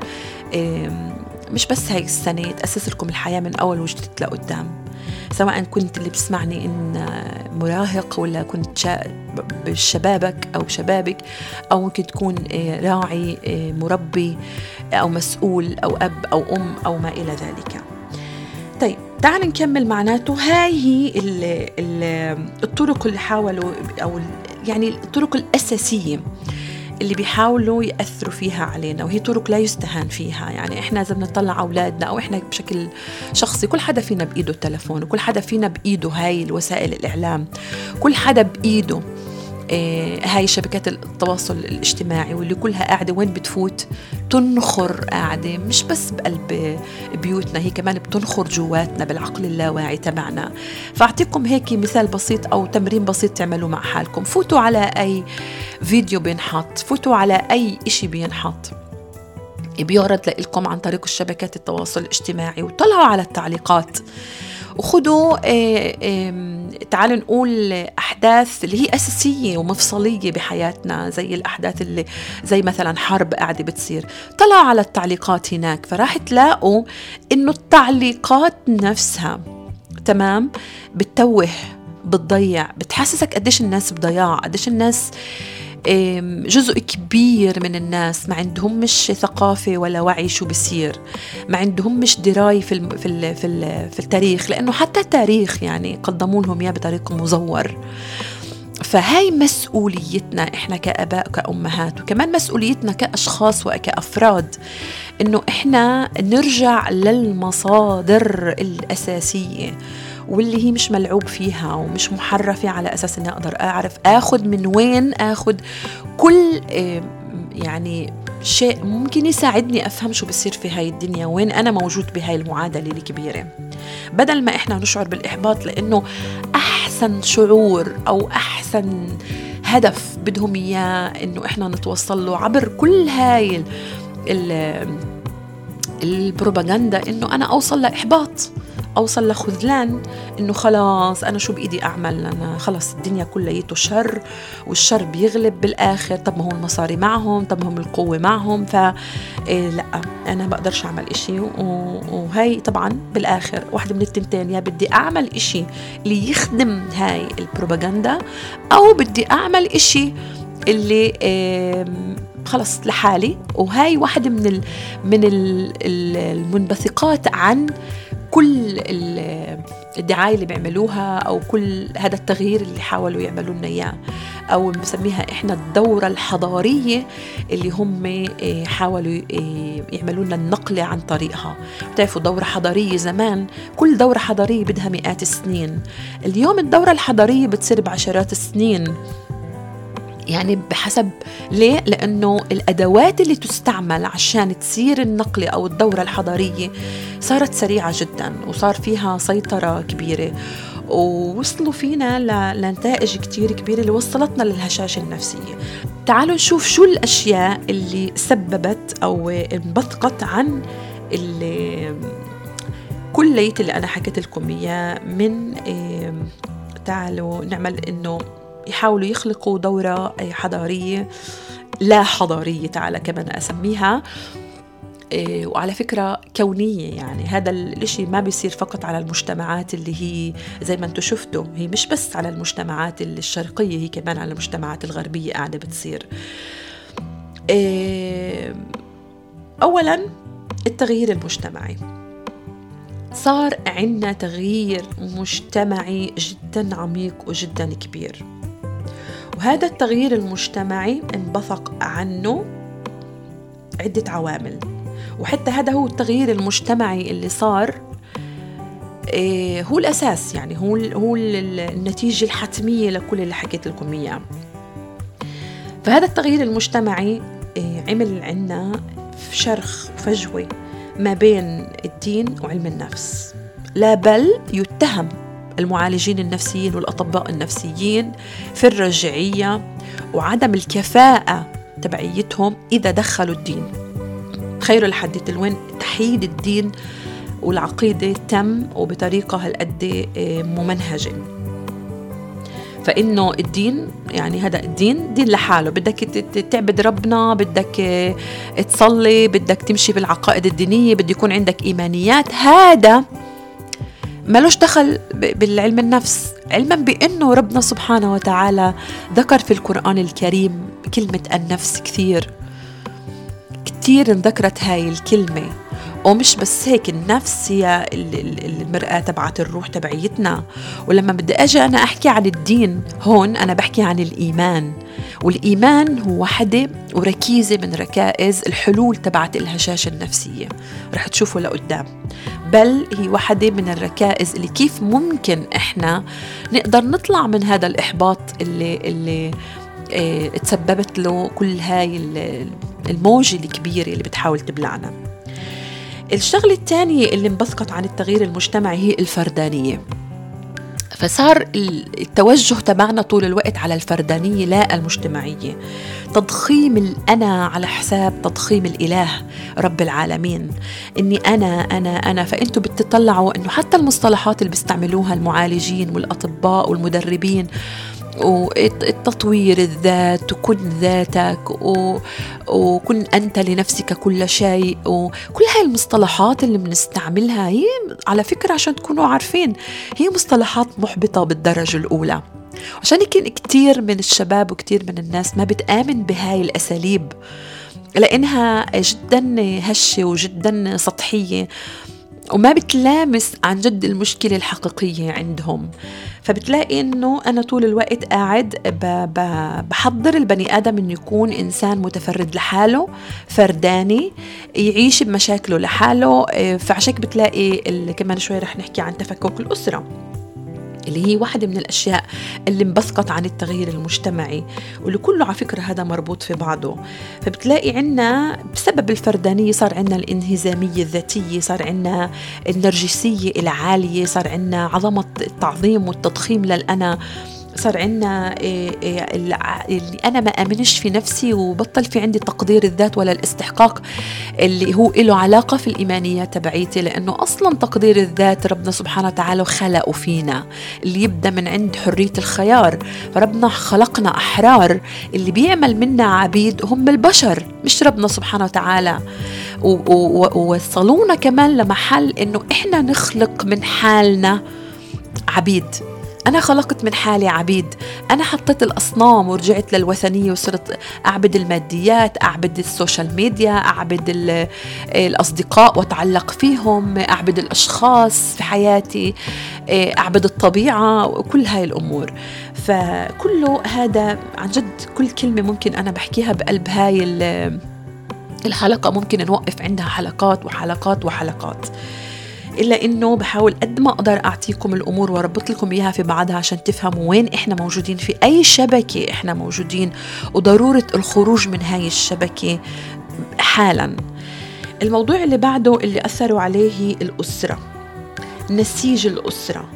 [SPEAKER 1] مش بس هاي السنة تاسس لكم الحياة من أول وجديد لقدام. سواء كنت اللي بتسمعني إن مراهق ولا كنت بشبابك أو شبابك أو ممكن تكون آه، راعي آه، مربي أو مسؤول أو أب أو أم أو ما إلى ذلك. طيب تعال نكمل معناته. هاي هي الطرق اللي حاولوا أو يعني الطرق الأساسية. اللي بيحاولوا يأثروا فيها علينا وهي طرق لا يستهان فيها. يعني إحنا إذا بنطلع أولادنا أو إحنا بشكل شخصي كل حدا فينا بإيده التلفون وكل حدا فينا بإيده هاي الوسائل الإعلام كل حدا بإيده. هاي شبكات التواصل الاجتماعي واللي كلها قاعدة وين بتفوت؟ تنخر قاعدة مش بس بقلب بيوتنا هي كمان بتنخر جواتنا بالعقل اللاواعي تبعنا. فأعطيكم هيك مثال بسيط أو تمرين بسيط تعملوه مع حالكم. فوتوا على أي فيديو بينحط فوتوا على أي إشي بينحط. بيعرض لكم عن طريق الشبكات التواصل الاجتماعي وطلعوا على التعليقات. وخذوا آه، تعالوا نقول أحداث اللي هي أساسية ومفصلية بحياتنا زي الأحداث اللي زي مثلا حرب قاعدة بتصير. طلعوا على التعليقات هناك فراح تلاقوا إنه التعليقات نفسها تمام بتتوه بتضيع بتحسسك قديش الناس بضياع قديش الناس جزء كبير من الناس ما عندهمش ثقافة ولا وعي شو بصير. ما عندهمش دراية في, الم في, ال في, ال في التاريخ لأنه حتى التاريخ يعني قدموا لهم إياه بطريقة مزور. فهاي مسؤوليتنا إحنا كآباء كامهات وكمان مسؤوليتنا كأشخاص وكأفراد إنه إحنا نرجع للمصادر الأساسية. واللي هي مش ملعوب فيها ومش محرفة على أساس أني أقدر أعرف أخذ من وين أخذ كل يعني شيء ممكن يساعدني أفهم شو بصير في هاي الدنيا وين أنا موجود بهاي المعادلة الكبيرة بدل ما إحنا نشعر بالإحباط لأنه أحسن شعور أو أحسن هدف بدهم إياه إنه إحنا نتوصل له عبر كل هاي البروباغندا إنه أنا أوصل لإحباط. أوصل لخذلان إنه خلاص أنا شو بإيدي أعمل؟ أنا خلاص الدنيا كليته شر والشر بيغلب بالآخر. طب ما هو المصاري معهم طب هم القوة معهم. ف إيه لأ أنا بقدرش أعمل إشي. وهي طبعا بالآخر واحدة من التنتين يا بدي أعمل إشي اللي يخدم هاي البروباغندا أو بدي أعمل إشي اللي إيه خلص لحالي. وهاي واحدة من ال من المنبثقات عن كل الدعاية اللي بيعملوها أو كل هذا التغيير اللي حاولوا يعملوا لنا إياه أو بنسميها إحنا الدورة الحضارية اللي هم آه، حاولوا آه، يعملوا لنا النقلة عن طريقها. بتعرفوا دورة حضارية زمان كل دورة حضارية بدها مئات السنين. اليوم الدورة الحضارية بتصير بعشرات السنين. يعني بحسب ليه؟ لأنه الأدوات اللي تستعمل عشان تصير النقلة أو الدورة الحضارية صارت سريعة جدا وصار فيها سيطرة كبيرة ووصلوا فينا لنتائج كتير كبيرة اللي وصلتنا للهشاشة النفسية تعالوا نشوف شو الأشياء اللي سببت أو انبثقت عن اللي كلية اللي أنا حكيت لكم إياه من تعالوا نعمل إنه يحاولوا يخلقوا دورة حضارية لا حضارية تعالى كمان أسميها. إيه، وعلى فكرة كونية يعني. هذا الإشي ما بيصير فقط على المجتمعات اللي هي زي ما أنتم شفتوا هي مش بس على المجتمعات الشرقية هي كمان على المجتمعات الغربية قاعدة بتصير. إيه، أولا التغيير المجتمعي. صار عندنا تغيير مجتمعي جدا عميق وجدا كبير. وهذا التغيير المجتمعي انبثق عنه عدة عوامل. وحتى هذا هو التغيير المجتمعي اللي صار إيه، هو الأساس يعني هو هو النتيجة الحتمية لكل اللي حكيت لكم إياه. فهذا التغيير المجتمعي إيه، عمل عنا شرخ فجوة ما بين الدين وعلم النفس. لا بل يتهم المعالجين النفسيين والأطباء النفسيين في الرجعية وعدم الكفاءة تبعيتهم إذا دخلوا الدين. تخيلوا لحد وين تحييد الدين والعقيدة تم وبطريقة هالقد آه، ممنهجة. فإنه الدين يعني هذا الدين دين لحاله. بدك تعبد ربنا بدك آه، تصلي بدك تمشي بالعقائد الدينية بده يكون عندك إيمانيات. هذا ملوش دخل بالعلم النفس علما بأنه ربنا سبحانه وتعالى ذكر في القرآن الكريم كلمة النفس كثير. كثير انذكرت هاي الكلمة. ومش بس هيك النفس هي المرآة تبعت الروح تبعيتنا. ولما بدي أجي أنا أحكي عن الدين هون أنا بحكي عن الإيمان. والإيمان هو وحدة وركيزة من ركائز الحلول تبعت الهشاشة النفسية. رح تشوفوا لقدام. بل هي وحدة من الركائز اللي كيف ممكن إحنا نقدر نطلع من هذا الإحباط اللي اللي آه تسببت له كل هاي الموجة الكبيرة اللي بتحاول تبلعنا. الشغلة الثانية اللي انبثقت عن التغيير المجتمعي هي الفردانية. فصار التوجه تبعنا طول الوقت على الفردانية لا المجتمعية. تضخيم الأنا على حساب تضخيم الإله رب العالمين. إني أنا أنا أنا. فأنتوا بتطلعوا إنه حتى المصطلحات اللي بيستعملوها المعالجين والأطباء والمدربين وتطوير الذات وكن ذاتك و... وكن أنت لنفسك كل شيء وكل هاي المصطلحات اللي بنستعملها هي على فكرة عشان تكونوا عارفين هي مصطلحات محبطة بالدرجة الأولى. عشان هيك كتير من الشباب وكتير من الناس ما بتآمن بهاي الأساليب لأنها جدا هشة وجدا سطحية وما بتلامس عن جد المشكلة الحقيقية عندهم. فبتلاقي إنه أنا طول الوقت قاعد بحضر البني آدم إنه يكون إنسان متفرد لحاله فرداني يعيش بمشاكله لحاله فعشان بتلاقي كمان شوي رح نحكي عن تفكك الأسرة. اللي هي واحدة من الأشياء اللي انبثقت عن التغيير المجتمعي واللي كله على فكرة هذا مربوط في بعضه. فبتلاقي عنا بسبب الفردانية صار عنا الانهزامية الذاتية صار عنا النرجسية العالية صار عنا عظمة التعظيم والتضخيم للأنا. صار عندنا إيه، إيه، اللي أنا ما أمنش في نفسي وبطل في عندي تقدير الذات ولا الاستحقاق اللي هو له علاقة في الايمانيات تبعيتي لأنه أصلا تقدير الذات ربنا سبحانه وتعالى خلقه فينا اللي يبدأ من عند حرية الخيار. فربنا خلقنا أحرار اللي بيعمل منا عبيد هم البشر مش ربنا سبحانه وتعالى. ووصلونا كمان لمحل إنه إحنا نخلق من حالنا عبيد. أنا خلقت من حالي عبيد. أنا حطيت الأصنام ورجعت للوثنية وصرت أعبد الماديات أعبد ال social media أعبد الأصدقاء وأتعلق فيهم أعبد الأشخاص في حياتي أعبد الطبيعة وكل هاي الأمور. فكله هذا عن جد كل كلمة ممكن أنا بحكيها بقلب هاي الحلقة ممكن نوقف عندها حلقات وحلقات وحلقات. إلا إنه بحاول قد ما أقدر أعطيكم الأمور وأربط لكم إياها في بعضها عشان تفهموا وين إحنا موجودين في أي شبكة إحنا موجودين وضرورة الخروج من هاي الشبكة حالا. الموضوع اللي بعده اللي أثروا عليه الأسرة نسيج الأسرة.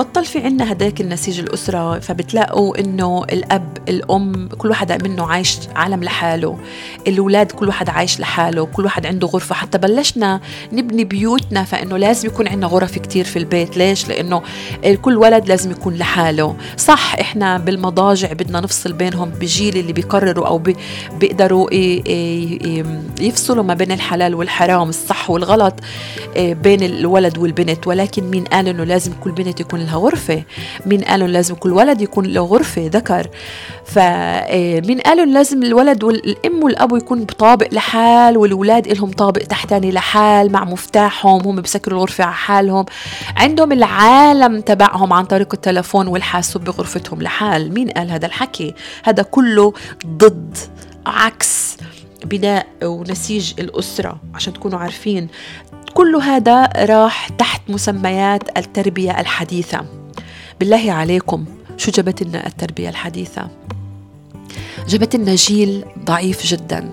[SPEAKER 1] بطل في عنا هداك النسيج الأسرة فبتلاقوا إنه الأب الأم كل واحد منه عايش عالم لحاله. الأولاد كل واحد عايش لحاله كل واحد عنده غرفة. حتى بلشنا نبني بيوتنا فإنه لازم يكون عندنا غرف كتير في البيت. ليش؟ لأنه كل ولد لازم يكون لحاله. صح إحنا بالمضاجع بدنا نفصل بينهم بجيل اللي بيقرروا أو بي بيقدروا يفصلوا ما بين الحلال والحرام. الصح والغلط بين الولد والبنت. ولكن مين قال إنه لازم كل بنت يكون لها غرفة. مين قالوا لازم كل ولد يكون له غرفة ذكر. فمين قالوا لازم الولد والأم والأبو يكون بطابق لحال والولاد لهم طابق تحتاني لحال مع مفتاحهم هم بسكروا الغرفة على حالهم. عندهم العالم تبعهم عن طريق التلفون والحاسوب بغرفتهم لحال. مين قال هذا الحكي؟ هذا كله ضد عكس بناء ونسيج الأسرة عشان تكونوا عارفين. كل هذا راح تحت مسميات التربية الحديثة. بالله عليكم شو جبت لنا التربية الحديثة؟ جبت لنا جيل ضعيف جدا.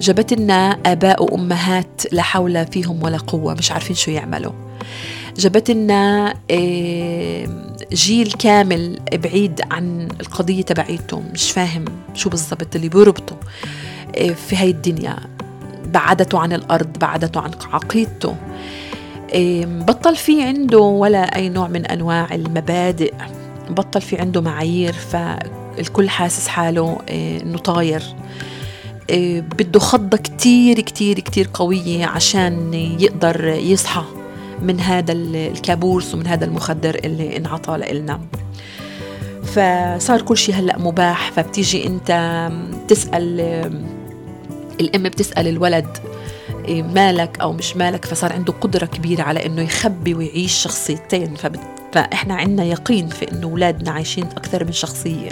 [SPEAKER 1] جبت لنا آباء وأمهات لا حول فيهم ولا قوة مش عارفين شو يعملوا. جبت لنا جيل كامل بعيد عن القضية تبعيته مش فاهم شو بالضبط اللي بيربطه في هاي الدنيا. بعدته عن الأرض بعدته عن عقيدته. بطل في عنده ولا أي نوع من أنواع المبادئ. بطل في عنده معايير فالكل حاسس حاله إنه طاير. بده خضة كتير كتير كتير قوية عشان يقدر يصحى من هذا الكابوس ومن هذا المخدر اللي انعطى لنا فصار كل شيء هلأ مباح فبتيجي أنت تسأل الام بتسأل الولد إيه، مالك أو مش مالك فصار عنده قدرة كبيرة على إنه يخبي ويعيش شخصيتين. فبت فإحنا عندنا يقين في إنه أولادنا عايشين أكثر من شخصية.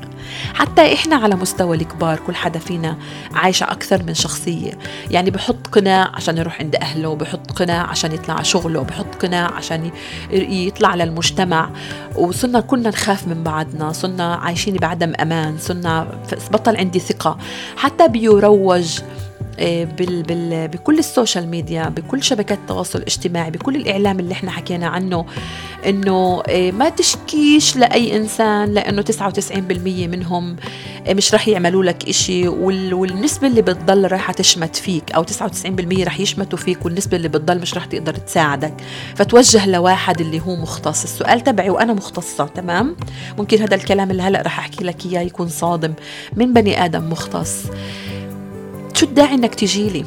[SPEAKER 1] حتى إحنا على مستوى الكبار كل حدا فينا عايشة أكثر من شخصية. يعني بحط قناع عشان يروح عند أهله بحط قناع عشان يطلع على شغله بحط قناع عشان يطلع للمجتمع وصرنا كلنا نخاف من بعضنا صرنا عايشين بعدم أمان صرنا بطل عندي ثقة. حتى بيروج بال بال بكل السوشيال ميديا بكل شبكات التواصل الاجتماعي بكل الإعلام اللي إحنا حكينا عنه إنه آه، ما تشكيش لأي إنسان لأنه 99% منهم آه، مش رح يعملوا لك إشي والنسبة اللي بتضل رايحة تشمت فيك أو 99% رح يشمتوا فيك والنسبة اللي بتضل مش رح تقدر تساعدك. فتوجه لواحد اللي هو مختص. السؤال تبعي وأنا مختصة تمام؟ ممكن هذا الكلام اللي هلأ رح أحكي لك إياه يكون صادم. من بني آدم مختص؟ شو الداعي إنك تجيلي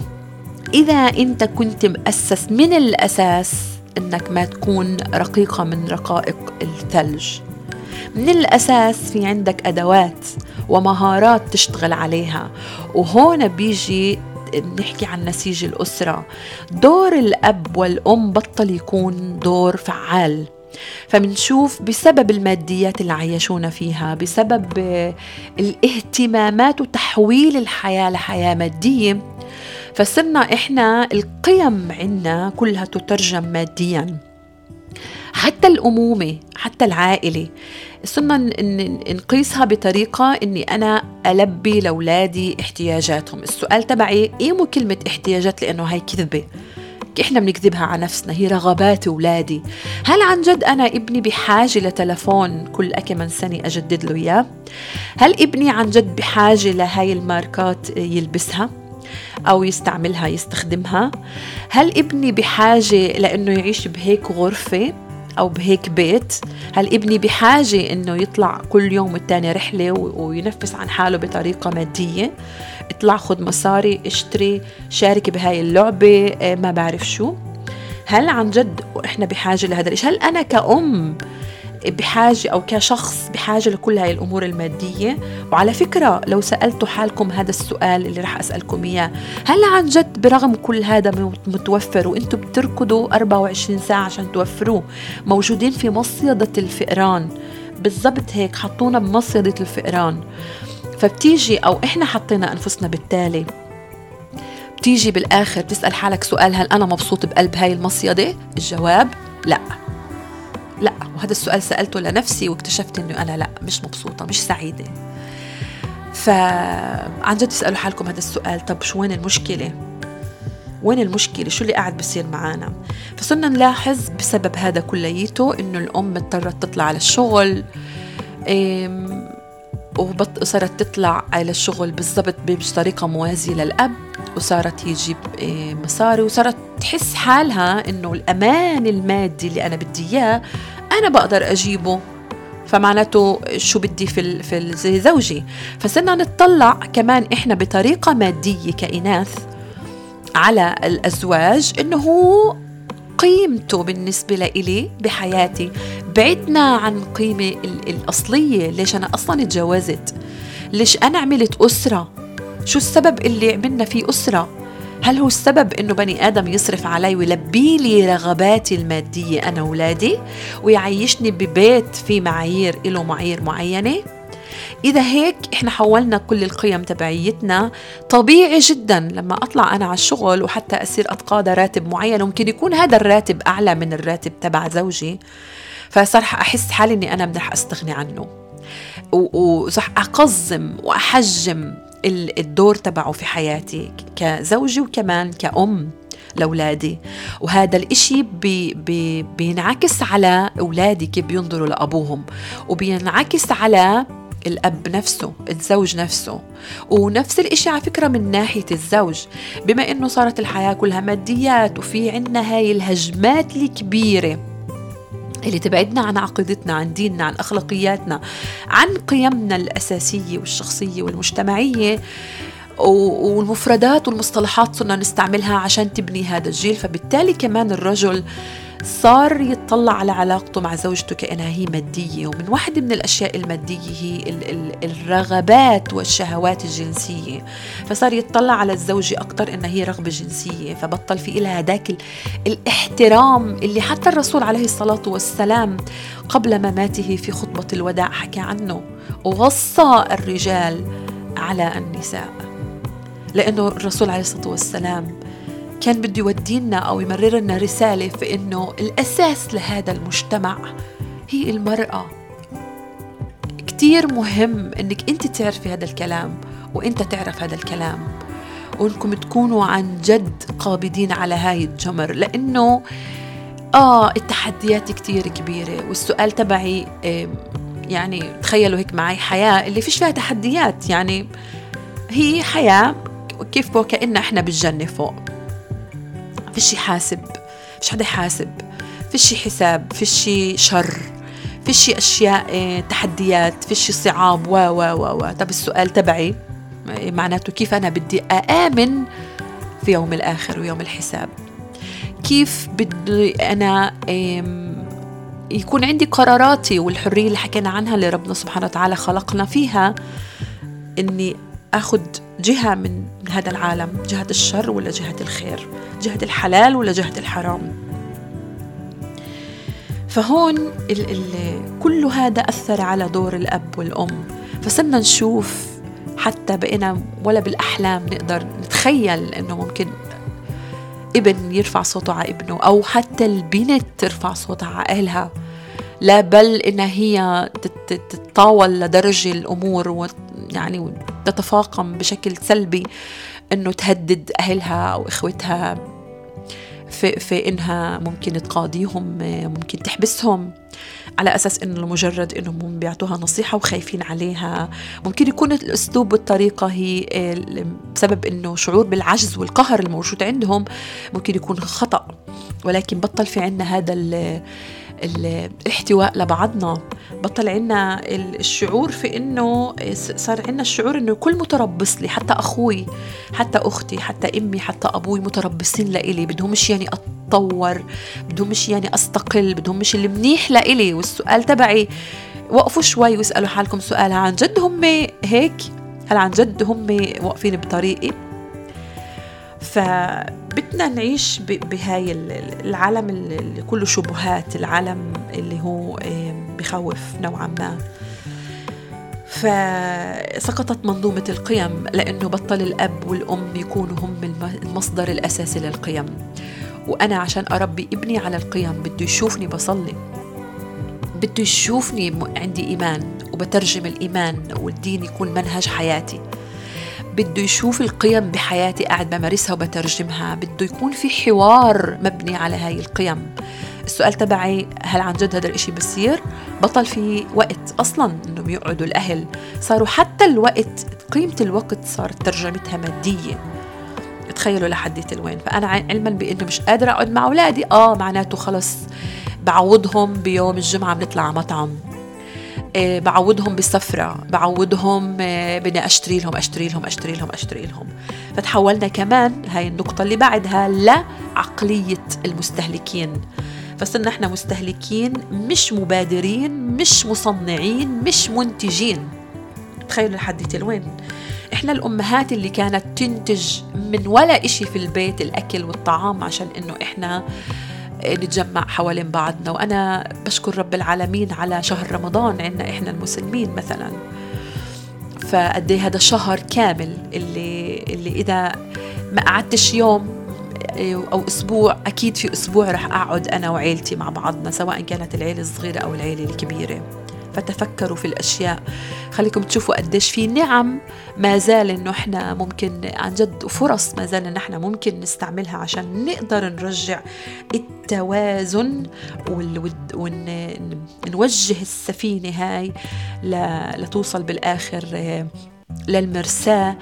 [SPEAKER 1] إذا أنت كنت مؤسس من الأساس إنك ما تكون رقيقة من رقائق الثلج. من الأساس في عندك أدوات ومهارات تشتغل عليها. وهون بيجي بنحكي عن نسيج الأسرة. دور الأب والأم بطل يكون دور فعال. فمنشوف بسبب الماديات اللي عايشونا فيها بسبب الاهتمامات وتحويل الحياة لحياة مادية فصرنا إحنا القيم عنا كلها تترجم مادياً. حتى الأمومة حتى العائلة. صرنا نقيسها بطريقة إني أنا ألبي لأولادي احتياجاتهم. السؤال تبعي إيه مو كلمة احتياجات؟ لأنه هاي كذبة. إحنا بنكذبها على نفسنا هي رغبات أولادي. هل عن جد أنا ابني بحاجة لتلفون؟ كل كم سنه أجدد له إياه. هل ابني عن جد بحاجة لهاي الماركات يلبسها أو يستعملها يستخدمها؟ هل ابني بحاجة لأنه يعيش بهيك غرفة أو بهيك بيت؟ هل ابني بحاجة إنه يطلع كل يوم والتاني رحلة وينفس عن حاله بطريقة مادية؟ اطلع خد مصاري اشتري شارك بهاي اللعبة آه، ما بعرف شو. هل عن جد إحنا بحاجة لهذا الشيء هل أنا كأم بحاجة أو كشخص بحاجة لكل هاي الأمور المادية؟ وعلى فكرة لو سألتوا حالكم هذا السؤال اللي رح أسألكم إياه هل عن جد برغم كل هذا متوفر وإنتم بتركضوا 24 ساعة عشان توفروه موجودين في مصيدة الفئران؟ بالضبط هيك حطونا بمصيدة الفئران. فبتيجي أو إحنا حطينا أنفسنا بالتالي. بتيجي بالآخر بتسأل حالك سؤال هل أنا مبسوط بقلب هاي المصيدة؟ الجواب لأ. لأ. وهذا السؤال سألته لنفسي واكتشفت إنه أنا لأ مش مبسوطة مش سعيدة. فعن جد تسألوا حالكم هذا السؤال طب شو وين المشكلة؟ وين المشكلة؟ شو اللي قاعد بصير معانا؟ فصرنا نلاحظ بسبب هذا كليته إنه الأم اضطرت تطلع على الشغل وبط صارت تطلع على الشغل بالضبط بطريقة موازية للأب وصارت يجيب مصاري وصارت تحس حالها إنه الأمان المادي اللي أنا بدي إياه أنا بقدر أجيبه. فمعناته شو بدي في في زوجي. فصرنا نتطلع كمان إحنا بطريقة مادية كإناث على الأزواج إنه هو قيمته بالنسبة لإلي بحياتي بعدنا عن قيمة الأصلية. ليش أنا أصلا اتجوزت؟ ليش أنا عملت أسرة؟ شو السبب اللي عملنا فيه أسرة؟ هل هو السبب إنه بني آدم يصرف علي ويلبي لي رغباتي المادية أنا واولادي ويعيشني ببيت في معايير له معايير معينة؟ إذا هيك إحنا حولنا كل القيم تبعيتنا. طبيعي جدا لما أطلع أنا على الشغل وحتى أصير أتقاضى راتب معين ممكن يكون هذا الراتب أعلى من الراتب تبع زوجي. فصار أحس حالي إني أنا بدي أستغني عنه. وصح أقزم وأحجم الدور تبعه في حياتي كزوجي وكمان كأم لأولادي. وهذا الإشي بي بي بينعكس على أولادي كيف بينظروا لأبوهم. وبينعكس على الأب نفسه الزوج نفسه. ونفس الإشي على فكرة من ناحية الزوج. بما أنه صارت الحياة كلها ماديات وفي عنا هاي الهجمات الكبيرة اللي تبعدنا عن عقيدتنا عن ديننا عن أخلاقياتنا عن قيمنا الأساسية والشخصية والمجتمعية. والمفردات والمصطلحات صرنا نستعملها عشان تبني هذا الجيل. فبالتالي كمان الرجل صار يتطلع على علاقته مع زوجته كأنها هي مادية ومن واحدة من الأشياء المادية هي الرغبات والشهوات الجنسية. فصار يتطلع على الزوجة أكثر إنها هي رغبة جنسية فبطل في إلها هذاك الاحترام اللي حتى الرسول عليه الصلاة والسلام قبل مماته في خطبة الوداع حكى عنه. ووصى الرجال على النساء لأنه الرسول عليه الصلاة والسلام كان بده يودينا أو يمرر لنا رسالة في إنه الأساس لهذا المجتمع هي المرأة. كتير مهم إنك أنت تعرفي هذا الكلام وأنت تعرف هذا الكلام وإنكم تكونوا عن جد قابضين على هاي الجمر لأنه آه التحديات كتير كبيرة والسؤال تبعي يعني تخيلوا هيك معي حياة اللي فيش فيها تحديات يعني هي حياة كيف وكأن إحنا بالجنة فوق. فيش حاسب فيش حدا يحاسب فيش حساب فيش شر فيش أشياء آه، تحديات فيش صعاب و و و و. طب السؤال تبعي آه، معناته كيف أنا بدي اامن في يوم الآخر ويوم الحساب؟ كيف بدي أنا يكون عندي قراراتي والحرية اللي حكينا عنها اللي ربنا سبحانه وتعالى خلقنا فيها إني أخذ جهة من هذا العالم جهة الشر ولا جهة الخير؟ جهة الحلال ولا جهة الحرام؟ فهون ال ال كل هذا أثر على دور الأب والأم. فصرنا نشوف حتى بقينا ولا بالأحلام نقدر نتخيل أنه ممكن ابن يرفع صوته على ابنه أو حتى البنت ترفع صوتها على أهلها. لا بل إنها هي تتطاول لدرجة الأمور يعني تتفاقم بشكل سلبي إنه تهدد أهلها أو إخوتها في, في إنها ممكن تقاضيهم ممكن تحبسهم على أساس إنه لمجرد انهم بيعطوها نصيحة وخايفين عليها. ممكن يكون الأسلوب والطريقة هي بسبب إنه شعور بالعجز والقهر الموجود عندهم. ممكن يكون خطأ ولكن بطل في عنا هذا الاحتواء لبعضنا. بطل عنا الشعور في إنه صار عنا الشعور إنه كل متربص لي حتى أخوي حتى أختي حتى أمي حتى أبوي متربصين لإلي. بدهمش يعني أتطور بدهمش يعني أستقل بدهمش المنيح لإلي. والسؤال تبعي وقفوا شوي واسألوا حالكم سؤال عن جد هم هيك؟ هل عن جد هم واقفين بطريقي؟ فبدنا نعيش بهاي العالم اللي كله شبهات العالم اللي هو بخوف نوعا ما. فسقطت منظومة القيم لأنه بطل الأب والأم يكونوا هم المصدر الأساسي للقيم. وأنا عشان أربي ابني على القيم بده يشوفني بصلي. بده يشوفني عندي إيمان وبترجم الإيمان والدين يكون منهج حياتي. بده يشوف القيم بحياتي قاعد بمارسها وبترجمها. بده يكون في حوار مبني على هاي القيم. السؤال تبعي هل عن جد هذا الإشي بصير؟ بطل في وقت أصلا إنهم يقعدوا الأهل. صاروا حتى الوقت قيمة الوقت صارت ترجمتها مادية. تخيلوا لحديت الوين. فأنا علما بإنه مش قادرة أقعد مع أولادي. آه معناته خلص بعوضهم بيوم الجمعة بنطلع على مطعم. آه، بعوضهم بسفرة بعوضهم آه، بدي أشتري لهم أشتري لهم أشتري لهم أشتري لهم. فتحولنا كمان هاي النقطة اللي بعدها لعقلية المستهلكين. فصرنا إحنا مستهلكين مش مبادرين مش مصنعين مش منتجين. تخيلوا لحد لوين إحنا الأمهات اللي كانت تنتج من ولا إشي في البيت الأكل والطعام عشان إنه إحنا نتجمع حوالين بعضنا. وأنا بشكر رب العالمين على شهر رمضان عندنا إحنا المسلمين مثلا. فقد إيه هذا شهر كامل اللي اللي إذا ما قعدتش يوم أو أسبوع أكيد في أسبوع رح أقعد أنا وعيلتي مع بعضنا سواء كانت العيلة الصغيرة أو العيلة الكبيرة. فتفكروا في الأشياء. خليكم تشوفوا قديش في نعم ما زال إنه إحنا ممكن عن جد فرص ما زال إن إحنا ممكن نستعملها عشان نقدر نرجع التوازن ونوجه السفينة هاي لتوصل بالآخر آه، للمرساة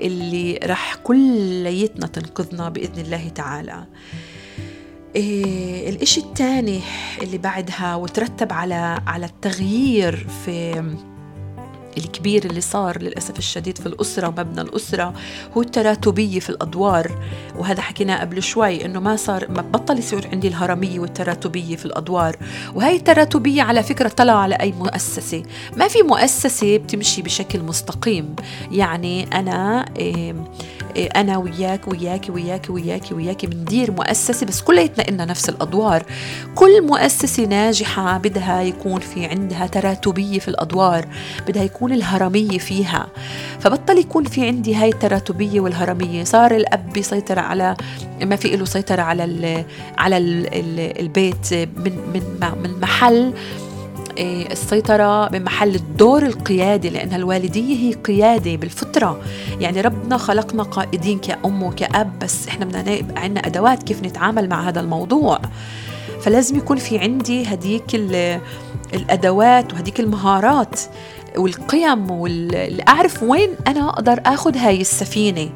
[SPEAKER 1] اللي رح كليتنا تنقذنا بإذن الله تعالى. إيه الإشي الثاني اللي بعدها وترتب على على التغيير في الكبير اللي صار للأسف الشديد في الأسرة ومبنى الأسرة هو التراتبية في الأدوار. وهذا حكيناه قبل شوي إنه ما صار ما بطل يصير عندي الهرمية والتراتبية في الأدوار. وهي التراتبية على فكرة طلع على أي مؤسسة. ما في مؤسسة بتمشي بشكل مستقيم. يعني أنا إيه أنا وياك وياك وياك وياك وياك بندير مؤسسة بس كليتنا إلنا نفس الأدوار. كل مؤسسة ناجحة بدها يكون في عندها تراتبية في الأدوار بدها يكون الهرمية فيها. فبطل يكون في عندي هاي التراتبية والهرمية. صار الأب بيسيطر على ما في له سيطرة على ال على ال البيت من من من محل السيطرة بمحل الدور القيادي لأنها الوالدية هي قيادة بالفطرة. يعني ربنا خلقنا قائدين كأم وكأب بس إحنا بدنا يبقى عندنا أدوات كيف نتعامل مع هذا الموضوع. فلازم يكون في عندي هديك الأدوات وهديك المهارات والقيم واللي أعرف وين أنا أقدر أخذ هاي السفينة.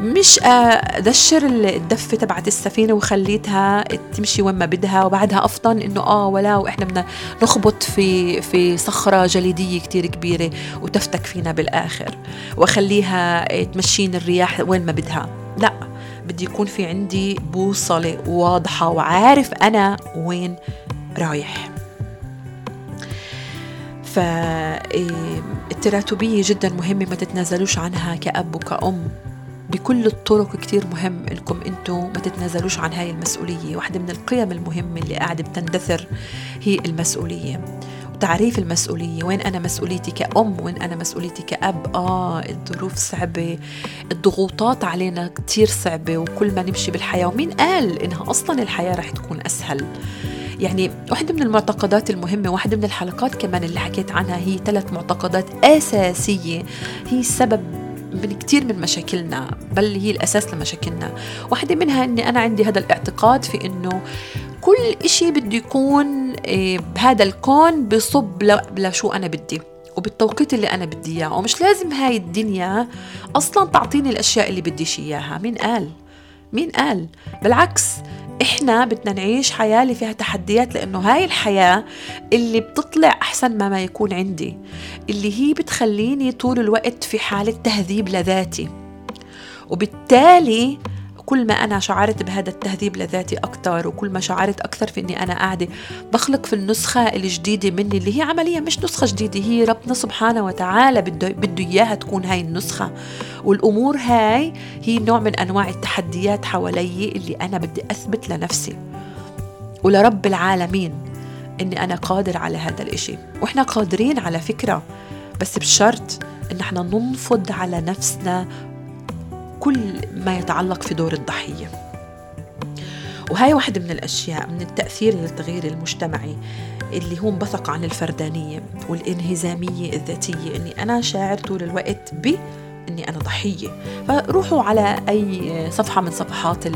[SPEAKER 1] مش ادشر الدفة تبعت السفينة وخليتها تمشي وين ما بدها وبعدها افطن إنه آه ولا وإحنا بدنا نخبط في في صخرة جليدية كتير كبيرة وتفتك فينا بالآخر وأخليها تمشين الرياح وين ما بدها. لا بدي يكون في عندي بوصلة واضحة وعارف أنا وين رايح. فالتراتبية جدا مهمة ما تتنازلوش عنها كأب وكأم. بكل الطرق كتير مهم انكم أنتم ما تتنازلوش عن هاي المسؤولية. واحدة من القيم المهمة اللي قاعدة بتندثر هي المسؤولية. وتعريف المسؤولية وين أنا مسؤوليتي كأم وين أنا مسؤوليتي كأب؟ آه الظروف صعبة. الضغوطات علينا كتير صعبة. وكل ما نمشي بالحياة ومين قال إنها أصلا الحياة رح تكون أسهل؟ يعني واحدة من المعتقدات المهمة واحدة من الحلقات كمان اللي حكيت عنها هي ثلاث معتقدات أساسية. هي السبب من كثير من مشاكلنا بل هي الأساس لمشاكلنا. واحدة منها أني أنا عندي هذا الاعتقاد في أنه كل إشي بده يكون آه، بهذا الكون بصب لشو أنا بدي وبالتوقيت اللي أنا بدي إياه. ومش لازم هاي الدنيا أصلا تعطيني الأشياء اللي بديش إياها. مين قال؟ مين قال؟ بالعكس إحنا بدنا نعيش حياة اللي فيها تحديات لأنه هاي الحياة اللي بتطلع أحسن ما ما يكون عندي اللي هي بتخليني طول الوقت في حالة تهذيب لذاتي وبالتالي كل ما أنا شعرت بهذا التهذيب لذاتي أكثر وكل ما شعرت أكثر في أني أنا قاعدة بخلق في النسخة الجديدة مني اللي هي عمليا مش نسخة جديدة هي ربنا سبحانه وتعالى بده بده إياها تكون هاي النسخة. والأمور هاي هي نوع من أنواع التحديات حوالي اللي أنا بدي أثبت لنفسي ولرب العالمين إني أنا قادر على هذا الإشي. وإحنا قادرين على فكرة بس بشرط إن إحنا ننفض على نفسنا كل ما يتعلق في دور الضحية. وهي واحدة من الأشياء من التأثير للتغيير المجتمعي اللي هو انبثق عن الفردانية والانهزامية الذاتية إني أنا شاعر طول الوقت ب إني أنا ضحية. فروحوا على أي صفحة من صفحات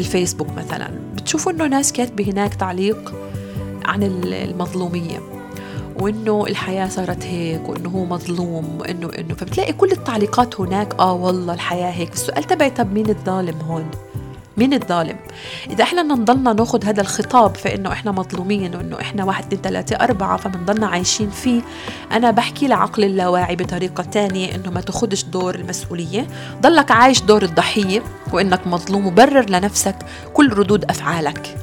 [SPEAKER 1] الفيسبوك مثلا بتشوفوا إنه ناس كاتبة هناك تعليق عن المظلومية. وإنه الحياة صارت هيك وإنه هو مظلوم وإنه إنه فبتلاقي كل التعليقات هناك آه والله الحياة هيك. السؤال تبعي طب مين الظالم هون؟ مين الظالم؟ إذا إحنا نضلنا ناخذ هذا الخطاب فإنه إحنا مظلومين وإنه إحنا واحد اثنين ثلاثة أربعة فبنضلنا عايشين فيه أنا بحكي لعقل اللاواعي بطريقة تانية إنه ما تاخذش دور المسؤولية. ضلك عايش دور الضحية وإنك مظلوم وبرر لنفسك كل ردود أفعالك.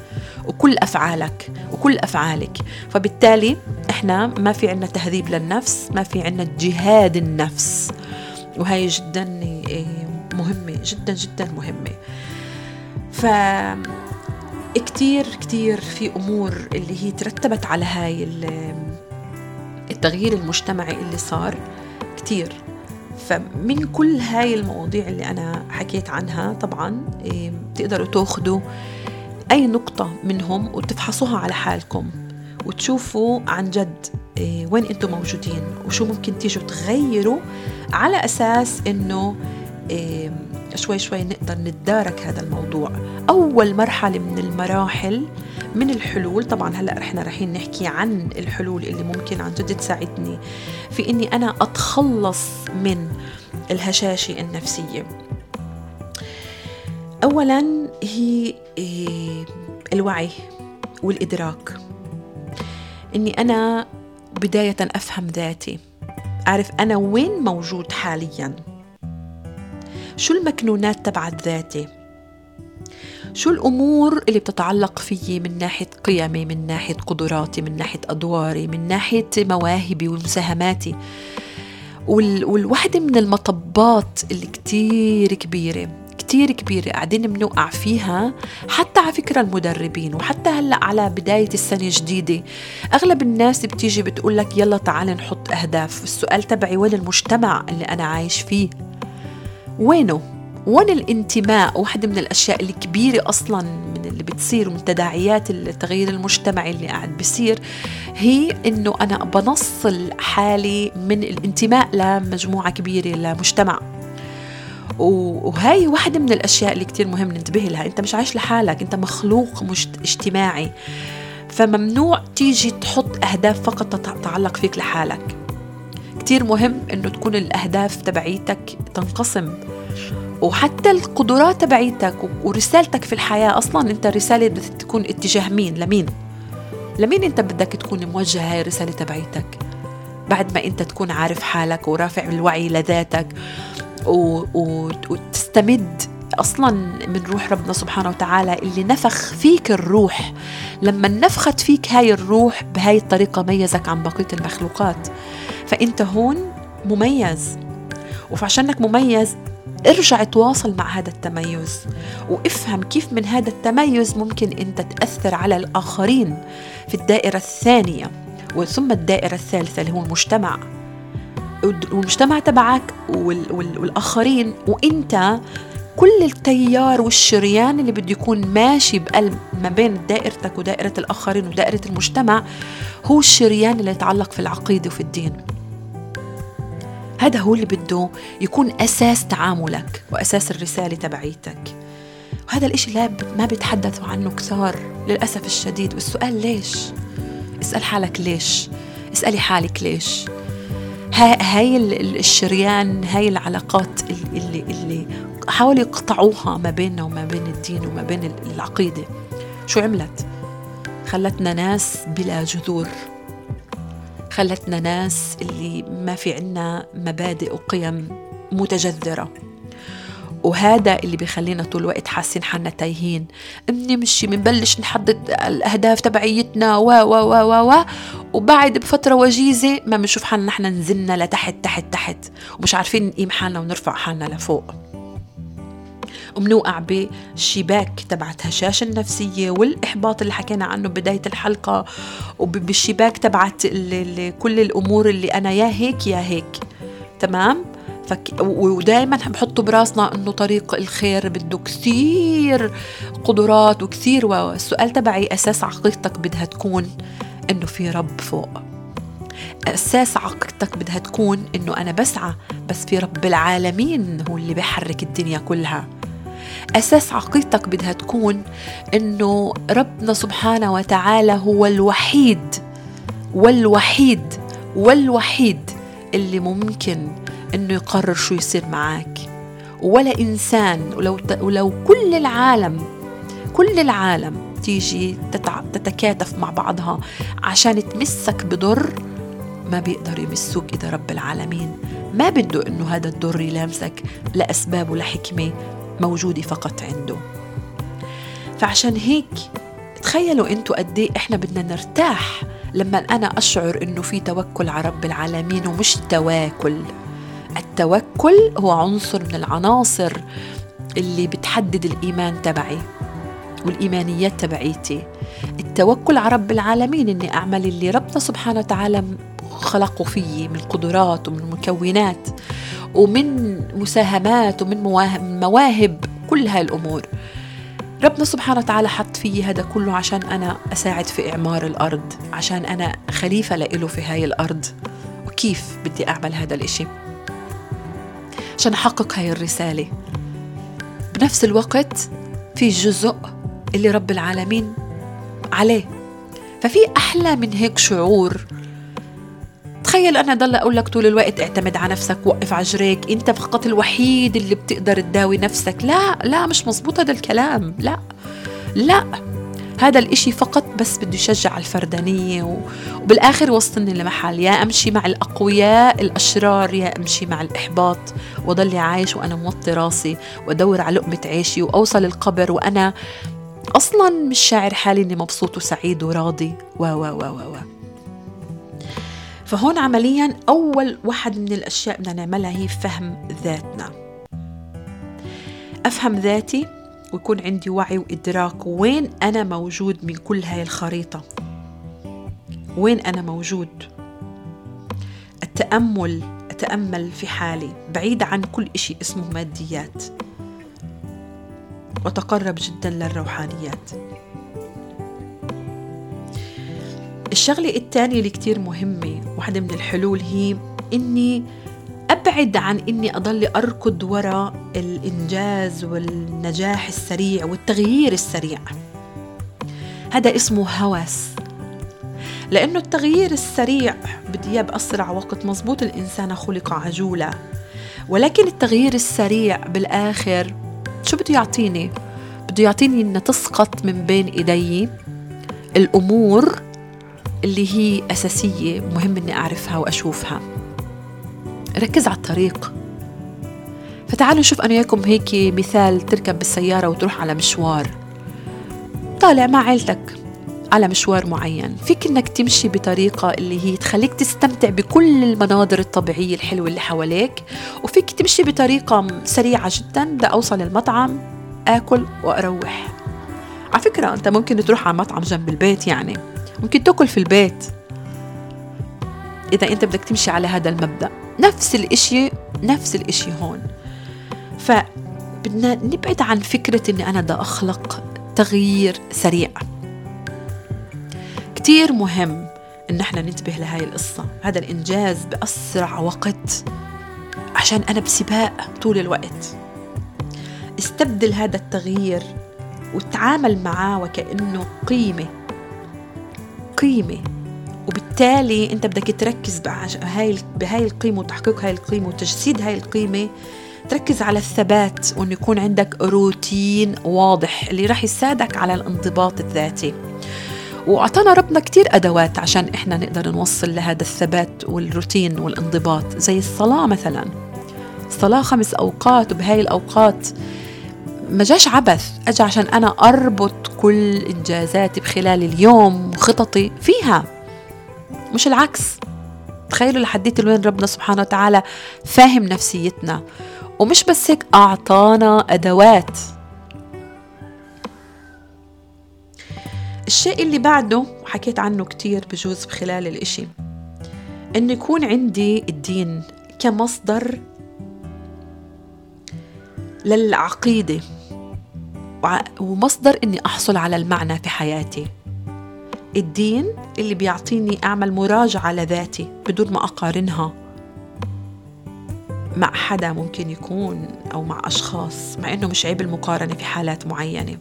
[SPEAKER 1] وكل أفعالك وكل أفعالك. فبالتالي إحنا ما في عنا تهذيب للنفس ما في عنا جهاد النفس. وهي جدا إيه، مهمة جدا جدا مهمة. ف كتير كتير في أمور اللي هي ترتبت على هاي التغيير المجتمعي اللي صار كتير. فمن كل هاي المواضيع اللي أنا حكيت عنها طبعا إيه، تقدروا تأخذوا أي نقطة منهم وتفحصوها على حالكم وتشوفوا عن جد إيه، وين أنتم موجودين وشو ممكن تيجوا تغيروا على أساس إنه إيه، شوي شوي نقدر نتدارك هذا الموضوع. أول مرحلة من المراحل من الحلول طبعا هلأ إحنا رايحين نحكي عن الحلول اللي ممكن عن جد تساعدني في إني أنا أتخلص من الهشاشة النفسية. اولا هي إيه، الوعي والإدراك. إني أنا بداية أفهم ذاتي أعرف أنا وين موجود حاليا. شو المكنونات تبعت ذاتي؟ شو الأمور اللي بتتعلق فيي من ناحية قيمي من ناحية قدراتي من ناحية أدواري من ناحية مواهبي ومساهماتي؟ وال... والوحدة من المطبات اللي كتير كبيرة. كتير كبيرة قاعدين بنوقع فيها حتى على فكرة المدربين وحتى هلأ على بداية السنة الجديدة. أغلب الناس بتيجي بتقول لك يلا تعال نحط أهداف. السؤال تبعي وين المجتمع اللي أنا عايش فيه؟ وينه؟ وين الانتماء؟ واحدة من الأشياء الكبيرة أصلا من اللي بتصير ومن تداعيات التغيير المجتمعي اللي قاعد بصير هي إنه أنا بنصل حالي من الانتماء لمجموعة كبيرة لمجتمع. وهاي واحدة من الأشياء اللي كتير مهم ننتبه لها. أنت مش عايش لحالك أنت مخلوق مش اجتماعي. فممنوع تيجي تحط أهداف فقط تتعلق فيك لحالك. كتير مهم أنه تكون الأهداف تبعيتك تنقسم. وحتى القدرات تبعيتك ورسالتك في الحياة أصلا أنت رسالة بدك تكون اتجاه مين؟ لمين؟ لمين أنت بدك تكون موجه هاي الرسالة تبعيتك؟ بعد ما أنت تكون عارف حالك ورافع الوعي لذاتك. وتستمد أصلا من روح ربنا سبحانه وتعالى اللي نفخ فيك الروح. لما نفخت فيك هاي الروح بهاي الطريقة ميزك عن بقية المخلوقات. فأنت هون مميز. وعشانك مميز ارجع تواصل مع هذا التميز. وافهم كيف من هذا التميز ممكن أنت تأثر على الآخرين في الدائرة الثانية وثم الدائرة الثالثة اللي هو المجتمع. والمجتمع تبعك والآخرين وإنت كل التيار والشريان اللي بده يكون ماشي بقلب ما بين دائرتك ودائرة الآخرين ودائرة المجتمع هو الشريان اللي يتعلق في العقيدة وفي الدين. هذا هو اللي بده يكون أساس تعاملك وأساس الرسالة تبعيتك. وهذا الإشي لا ما بيتحدثوا عنه كثار للأسف الشديد. والسؤال ليش؟ اسأل حالك ليش؟ اسألي حالك ليش؟ هاي الشريان هاي العلاقات اللي اللي حاولوا يقطعوها ما بيننا وما بين الدين وما بين العقيدة. شو عملت؟ خلتنا ناس بلا جذور. خلتنا ناس اللي ما في عنا مبادئ وقيم متجذرة. وهذا اللي بيخلينا طول الوقت حاسين حالنا تايهين. بنمشي بنبلش نحدد الأهداف تبعيتنا و و و و و وبعد بفترة وجيزة ما بنشوف حالنا نحن نزلنا لتحت تحت تحت ومش عارفين نقيم حالنا ونرفع حالنا لفوق. وبنوقع بالشباك تبعت هشاشة النفسية والإحباط اللي حكينا عنه بداية الحلقة وبالشباك تبعت كل الأمور اللي أنا يا هيك يا هيك. تمام؟ فك... ودائما بحطوا براسنا إنه طريق الخير بده كثير قدرات وكثير والسؤال تبعي أساس عقيدتك بدها تكون إنه في رب فوق. أساس عقيدتك بدها تكون إنه أنا بسعى بس في رب العالمين هو اللي بيحرك الدنيا كلها. أساس عقيدتك بدها تكون إنه ربنا سبحانه وتعالى هو الوحيد والوحيد والوحيد اللي ممكن إنه يقرر شو يصير معك ولا إنسان ولو, ولو كل العالم كل العالم تيجي تتكاتف مع بعضها عشان تمسك بضر ما بيقدروا يمسوك إذا رب العالمين. ما بده إنه هذا الضر يلامسك لأسباب ولحكمة موجودة فقط عنده. فعشان هيك تخيلوا أنتوا قد إيه إحنا بدنا نرتاح لما أنا أشعر إنه في توكل على رب العالمين ومش تواكل. التوكل هو عنصر من العناصر اللي بتحدد الإيمان تبعي والإيمانيات تبعيتي. التوكل على رب العالمين إني أعمل اللي ربنا سبحانه وتعالى خلقه فيي من قدرات ومن مكونات ومن مساهمات ومن مواهب كل هاي الأمور. ربنا سبحانه وتعالى حط فيي هذا كله عشان أنا أساعد في إعمار الأرض عشان أنا خليفة لإله في هاي الأرض. وكيف بدي أعمل هذا الإشي؟ عشان أحقق هاي الرسالة. بنفس الوقت في جزء اللي رب العالمين عليه. ففي أحلى من هيك شعور. تخيل أنا ضل أقول لك طول الوقت اعتمد على نفسك وقف على أنت فقط الوحيد اللي بتقدر تداوي نفسك. لا لا مش مزبوط هذا الكلام. لا لا. هذا الإشي فقط بس بده يشجع الفردانية وبالآخر وصلني لمحل. يا أمشي مع الأقوياء الأشرار يا أمشي مع الإحباط. وضلي عايش وأنا موطي راسي وأدور على لقمة عيشي وأوصل القبر وأنا أصلا مش شاعر حالي إني مبسوط وسعيد وراضي. و و و و, و. فهون عمليا أول واحد من الأشياء بدنا نعملها هي فهم ذاتنا. أفهم ذاتي ويكون عندي وعي وإدراك وين أنا موجود من كل هاي الخريطة. وين أنا موجود؟ التأمل أتأمل في حالي بعيد عن كل إشي اسمه ماديات. وتقرب جدا للروحانيات. الشغلة الثانية اللي كتير مهمة واحدة من الحلول هي إني أبعد عن إني أضل أركض وراء الإنجاز والنجاح السريع والتغيير السريع. هذا اسمه هوس لأنه التغيير السريع بدي إياه بأسرع وقت مزبوط الإنسان خلق عجولة. ولكن التغيير السريع بالآخر شو بده يعطيني؟ بده يعطيني إن تسقط من بين إيدي الأمور اللي هي أساسية مهم إني أعرفها وأشوفها. ركز على الطريق. فتعالوا نشوف أنا وياكم هيك مثال تركب بالسيارة وتروح على مشوار. طالع مع عيلتك على مشوار معين. فيك إنك تمشي بطريقة اللي هي تخليك تستمتع بكل المناظر الطبيعية الحلوة اللي حواليك وفيك تمشي بطريقة سريعة جدا لأوصل المطعم آكل وأروح. على فكرة أنت ممكن تروح على مطعم جنب البيت يعني. ممكن تأكل في البيت. إذا أنت بدك تمشي على هذا المبدأ. نفس الإشي نفس الإشي هون. فبدنا نبعد عن فكرة إني أنا بدي أخلق تغيير سريع. كتير مهم إن إحنا ننتبه لهاي القصة. هذا الإنجاز بأسرع وقت عشان أنا بسباق طول الوقت. استبدل هذا التغيير وتعامل معاه وكأنه قيمة. قيمة. وبالتالي انت بدك تركز بهاي بهاي القيمة وتحقيق هاي القيمة وتجسيد هاي القيمة تركز على الثبات وإنه يكون عندك روتين واضح اللي راح يساعدك على الانضباط الذاتي. وأعطانا ربنا كتير أدوات عشان إحنا نقدر نوصل لهذا الثبات والروتين والانضباط زي الصلاة مثلا. الصلاة خمس أوقات وبهاي الأوقات ما جاش عبث. أجا عشان أنا أربط كل إنجازاتي بخلال اليوم وخططي فيها. مش العكس. تخيلوا لحديت وين ربنا سبحانه وتعالى فاهم نفسيتنا. ومش بس هيك أعطانا أدوات. الشيء اللي بعده وحكيت عنه كتير بجوز بخلال الإشي إنه يكون عندي الدين كمصدر للعقيدة ومصدر إني أحصل على المعنى في حياتي. الدين اللي بيعطيني أعمل مراجعة لذاتي بدون ما أقارنها مع حدا ممكن يكون أو مع أشخاص مع إنه مش عيب المقارنة في حالات معينة.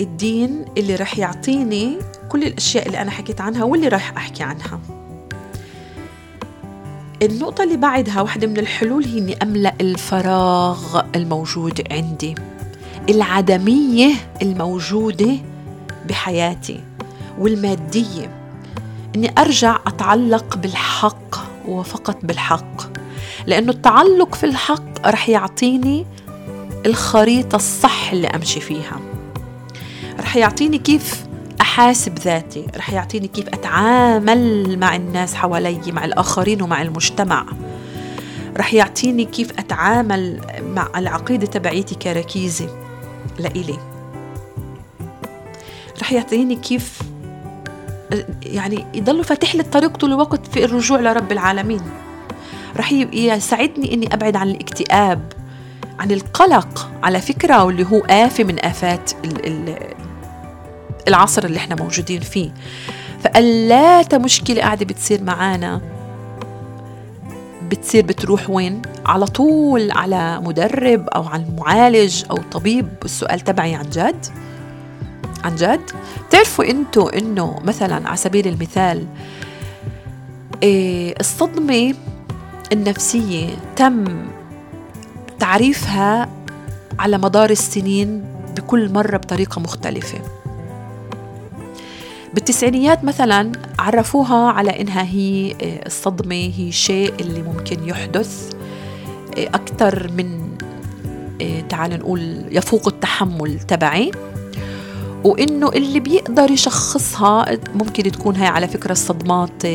[SPEAKER 1] الدين اللي رح يعطيني كل الأشياء اللي أنا حكيت عنها واللي رح أحكي عنها. النقطة اللي بعدها واحدة من الحلول هي إني أملأ الفراغ الموجود عندي. العدمية الموجودة بحياتي والمادية. إني أرجع أتعلق بالحق وفقط بالحق لأنه التعلق في الحق رح يعطيني الخريطة الصح اللي أمشي فيها. رح يعطيني كيف أحاسب ذاتي رح يعطيني كيف أتعامل مع الناس حوالي مع الآخرين ومع المجتمع. رح يعطيني كيف أتعامل مع العقيدة تبعيتي كركيزة. لإلي. رح يعطيني كيف يعني يضل فاتح لي الطريق طول الوقت في الرجوع لرب العالمين. رح يساعدني إني أبعد عن الاكتئاب عن القلق على فكرة واللي هو آفة من آفات العصر اللي إحنا موجودين فيه. فقلات مشكلة قاعدة بتصير معانا. بتصير بتروح وين؟ على طول على مدرب أو على المعالج أو طبيب. السؤال تبعي عن جد عن جد. بتعرفوا أنتوا إنه مثلا على سبيل المثال إيه الصدمة النفسية تم تعريفها على مدار السنين بكل مرة بطريقة مختلفة. بالتسعينيات مثلا عرفوها على إنها هي آه، الصدمة هي شيء اللي ممكن يحدث آه، أكثر من آه، تعال نقول يفوق التحمل تبعي. وإنه اللي بيقدر يشخصها ممكن تكون هاي على فكرة الصدمات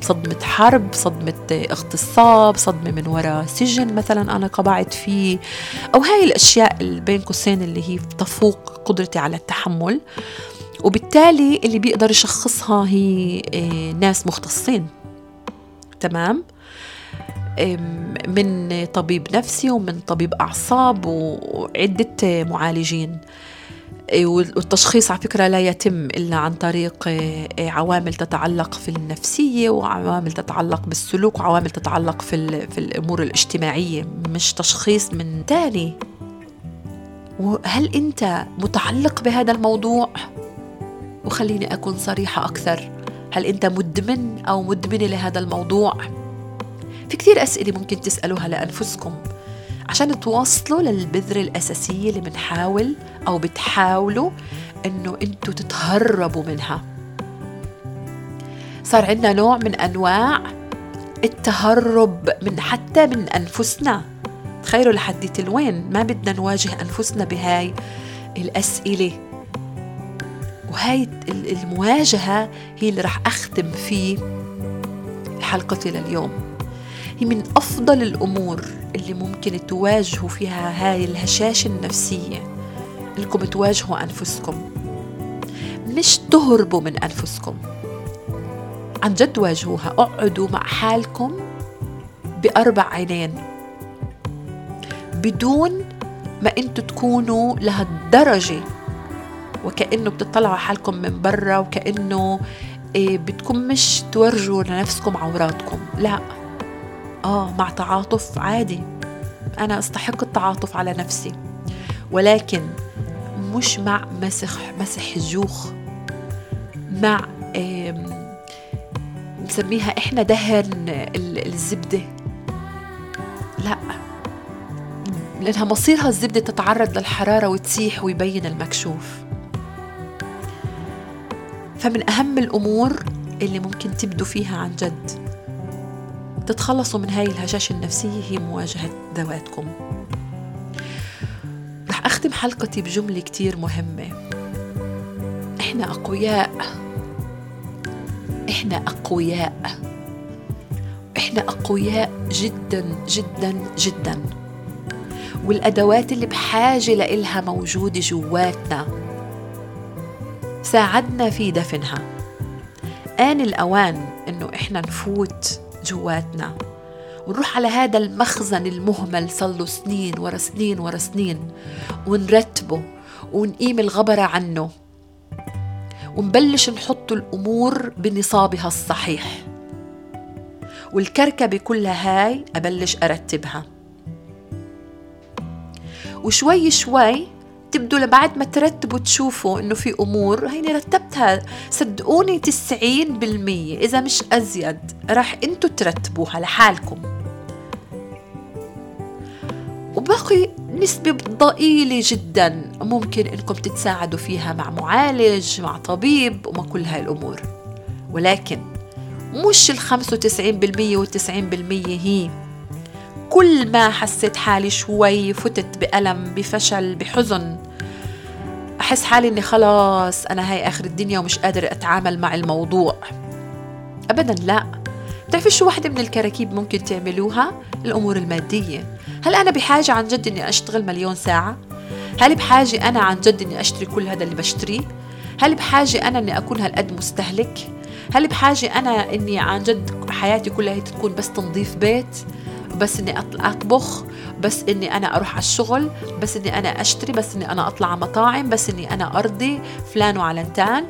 [SPEAKER 1] صدمة حرب صدمة اغتصاب صدمة من وراء سجن مثلا أنا قبعت فيه. أو هاي الأشياء بين قوسين اللي هي تفوق قدرتي على التحمل. وبالتالي اللي بيقدر يشخصها هي آه، ناس مختصين. تمام؟ من طبيب نفسي ومن طبيب أعصاب وعدة معالجين. آه، والتشخيص على فكرة لا يتم إلا عن طريق آه، عوامل تتعلق في النفسية وعوامل تتعلق بالسلوك وعوامل تتعلق في, في الأمور الاجتماعية مش تشخيص من تاني. وهل أنت متعلق بهذا الموضوع؟ وخليني أكون صريحة أكثر. هل أنت مدمن أو مدمنة لهذا الموضوع؟ في كثير أسئلة ممكن تسألوها لأنفسكم. عشان توصلوا للبذرة الأساسية اللي بنحاول أو بتحاولوا إنه أنتوا تتهربوا منها. صار عندنا نوع من أنواع التهرب من حتى من أنفسنا. تخيلوا لحديت الوين ما بدنا نواجه أنفسنا بهاي الأسئلة. وهاي المواجهة هي اللي رح أختم فيه حلقتي لليوم. هي من أفضل الأمور اللي ممكن تواجهوا فيها هاي الهشاشة النفسية إنكم تواجهوا أنفسكم. مش تهربوا من أنفسكم. عن جد واجهوها. اقعدوا مع حالكم بأربع عينين. بدون ما أنتوا تكونوا لهالدرجة وكأنه بتطلعوا حالكم من برا وكأنه إيه بدكم مش تورجوا لنفسكم عوراتكم. لا. آه مع تعاطف عادي. أنا أستحق التعاطف على نفسي. ولكن مش مع مسح مسح الجوخ مع نسميها إحنا دهن الزبدة. لا. لأنها مصيرها الزبدة تتعرض للحرارة وتسيح ويبين المكشوف. فمن أهم الأمور اللي ممكن تبدوا فيها عن جد تتخلصوا من هاي الهشاشة النفسية هي مواجهة ذواتكم. رح أختم حلقتي بجملة كتير مهمة. إحنا أقوياء. إحنا أقوياء. إحنا أقوياء جدا جدا جدا. والأدوات اللي بحاجة لإلها موجودة جواتنا. ساعدنا في دفنها. آن الأوان إنه إحنا نفوت جواتنا. ونروح على هذا المخزن المهمل صلوا سنين ورا سنين ورا سنين. ونرتبه ونقيم الغبرة عنه. ونبلش نحط الأمور بنصابها الصحيح. والكركبة كلها هاي أبلش أرتبها. وشوي شوي تبدوا بعد ما ترتبوا تشوفوا إنه في أمور هيني رتبتها صدقوني 90% إذا مش أزيد راح أنتوا ترتبوها لحالكم. وباقي نسبة ضئيلة جدا ممكن إنكم تتساعدوا فيها مع معالج مع طبيب ومع كل هاي الأمور. ولكن مش ال 95% وال 90% هي. كل ما حسيت حالي شوي فتت بألم بفشل بحزن أحس حالي إني خلاص أنا هاي آخر الدنيا ومش قادر أتعامل مع الموضوع أبدا لا بتعرفي شو واحدة من الكراكيب ممكن تعملوها الأمور المادية هل أنا بحاجة عن جد إني أشتغل مليون ساعة؟ هل بحاجة أنا عن جد إني أشتري كل هذا اللي بشتريه؟ هل بحاجة أنا إني أكون هالقد مستهلك؟ هل بحاجة أنا إني عن جد حياتي كلها تكون بس تنظيف بيت؟ بس إني أطبخ بس إني أنا أروح على الشغل بس إني أنا أشتري بس إني أنا أطلع على مطاعم بس إني أنا أرضي فلان وعلنتان.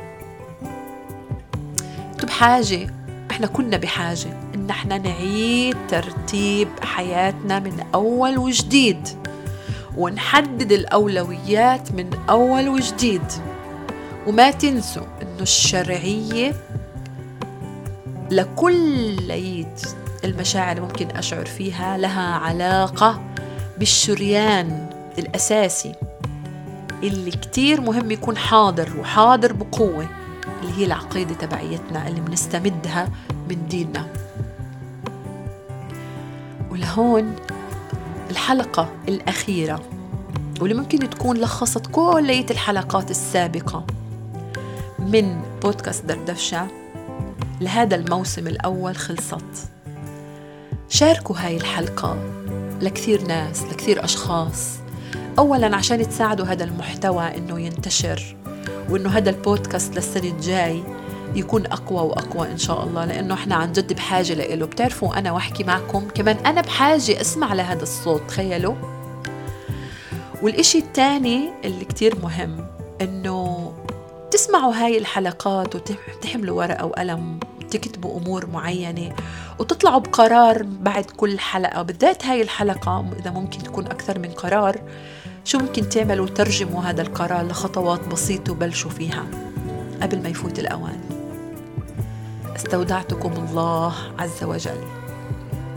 [SPEAKER 1] بحاجة إحنا كنا بحاجة إن إحنا نعيد ترتيب حياتنا من أول وجديد ونحدد الأولويات من أول وجديد. وما تنسوا إنه الشرعية لكل المشاعر ممكن أشعر فيها لها علاقة بالشريان الأساسي اللي كتير مهم يكون حاضر وحاضر بقوة اللي هي العقيدة تبعيتنا اللي بنستمدها من ديننا. ولهون الحلقة الأخيرة واللي ممكن تكون لخصت كل الحلقات السابقة من بودكاست دردشة لهذا الموسم الأول خلصت. شاركوا هاي الحلقة لكثير ناس لكثير أشخاص. أولا عشان تساعدوا هذا المحتوى إنه ينتشر وإنه هذا البودكاست للسنة الجاي يكون أقوى وأقوى إن شاء الله لأنه إحنا عن جد بحاجة لإله. بتعرفوا أنا وأحكي معكم كمان أنا بحاجة أسمع لهذا الصوت تخيلوا. والإشي الثاني اللي كتير مهم إنه تسمعوا هاي الحلقات وتحملوا ورقة وقلم تكتبوا أمور معينة وتطلعوا بقرار بعد كل حلقة. بالذات هاي الحلقة إذا ممكن تكون أكثر من قرار شو ممكن تعملوا ترجموا هذا القرار لخطوات بسيطة وبلشوا فيها قبل ما يفوت الأوان. استودعتكم الله عز وجل.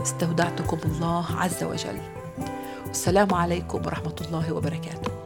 [SPEAKER 1] استودعتكم الله عز وجل. والسلام عليكم ورحمة الله وبركاته.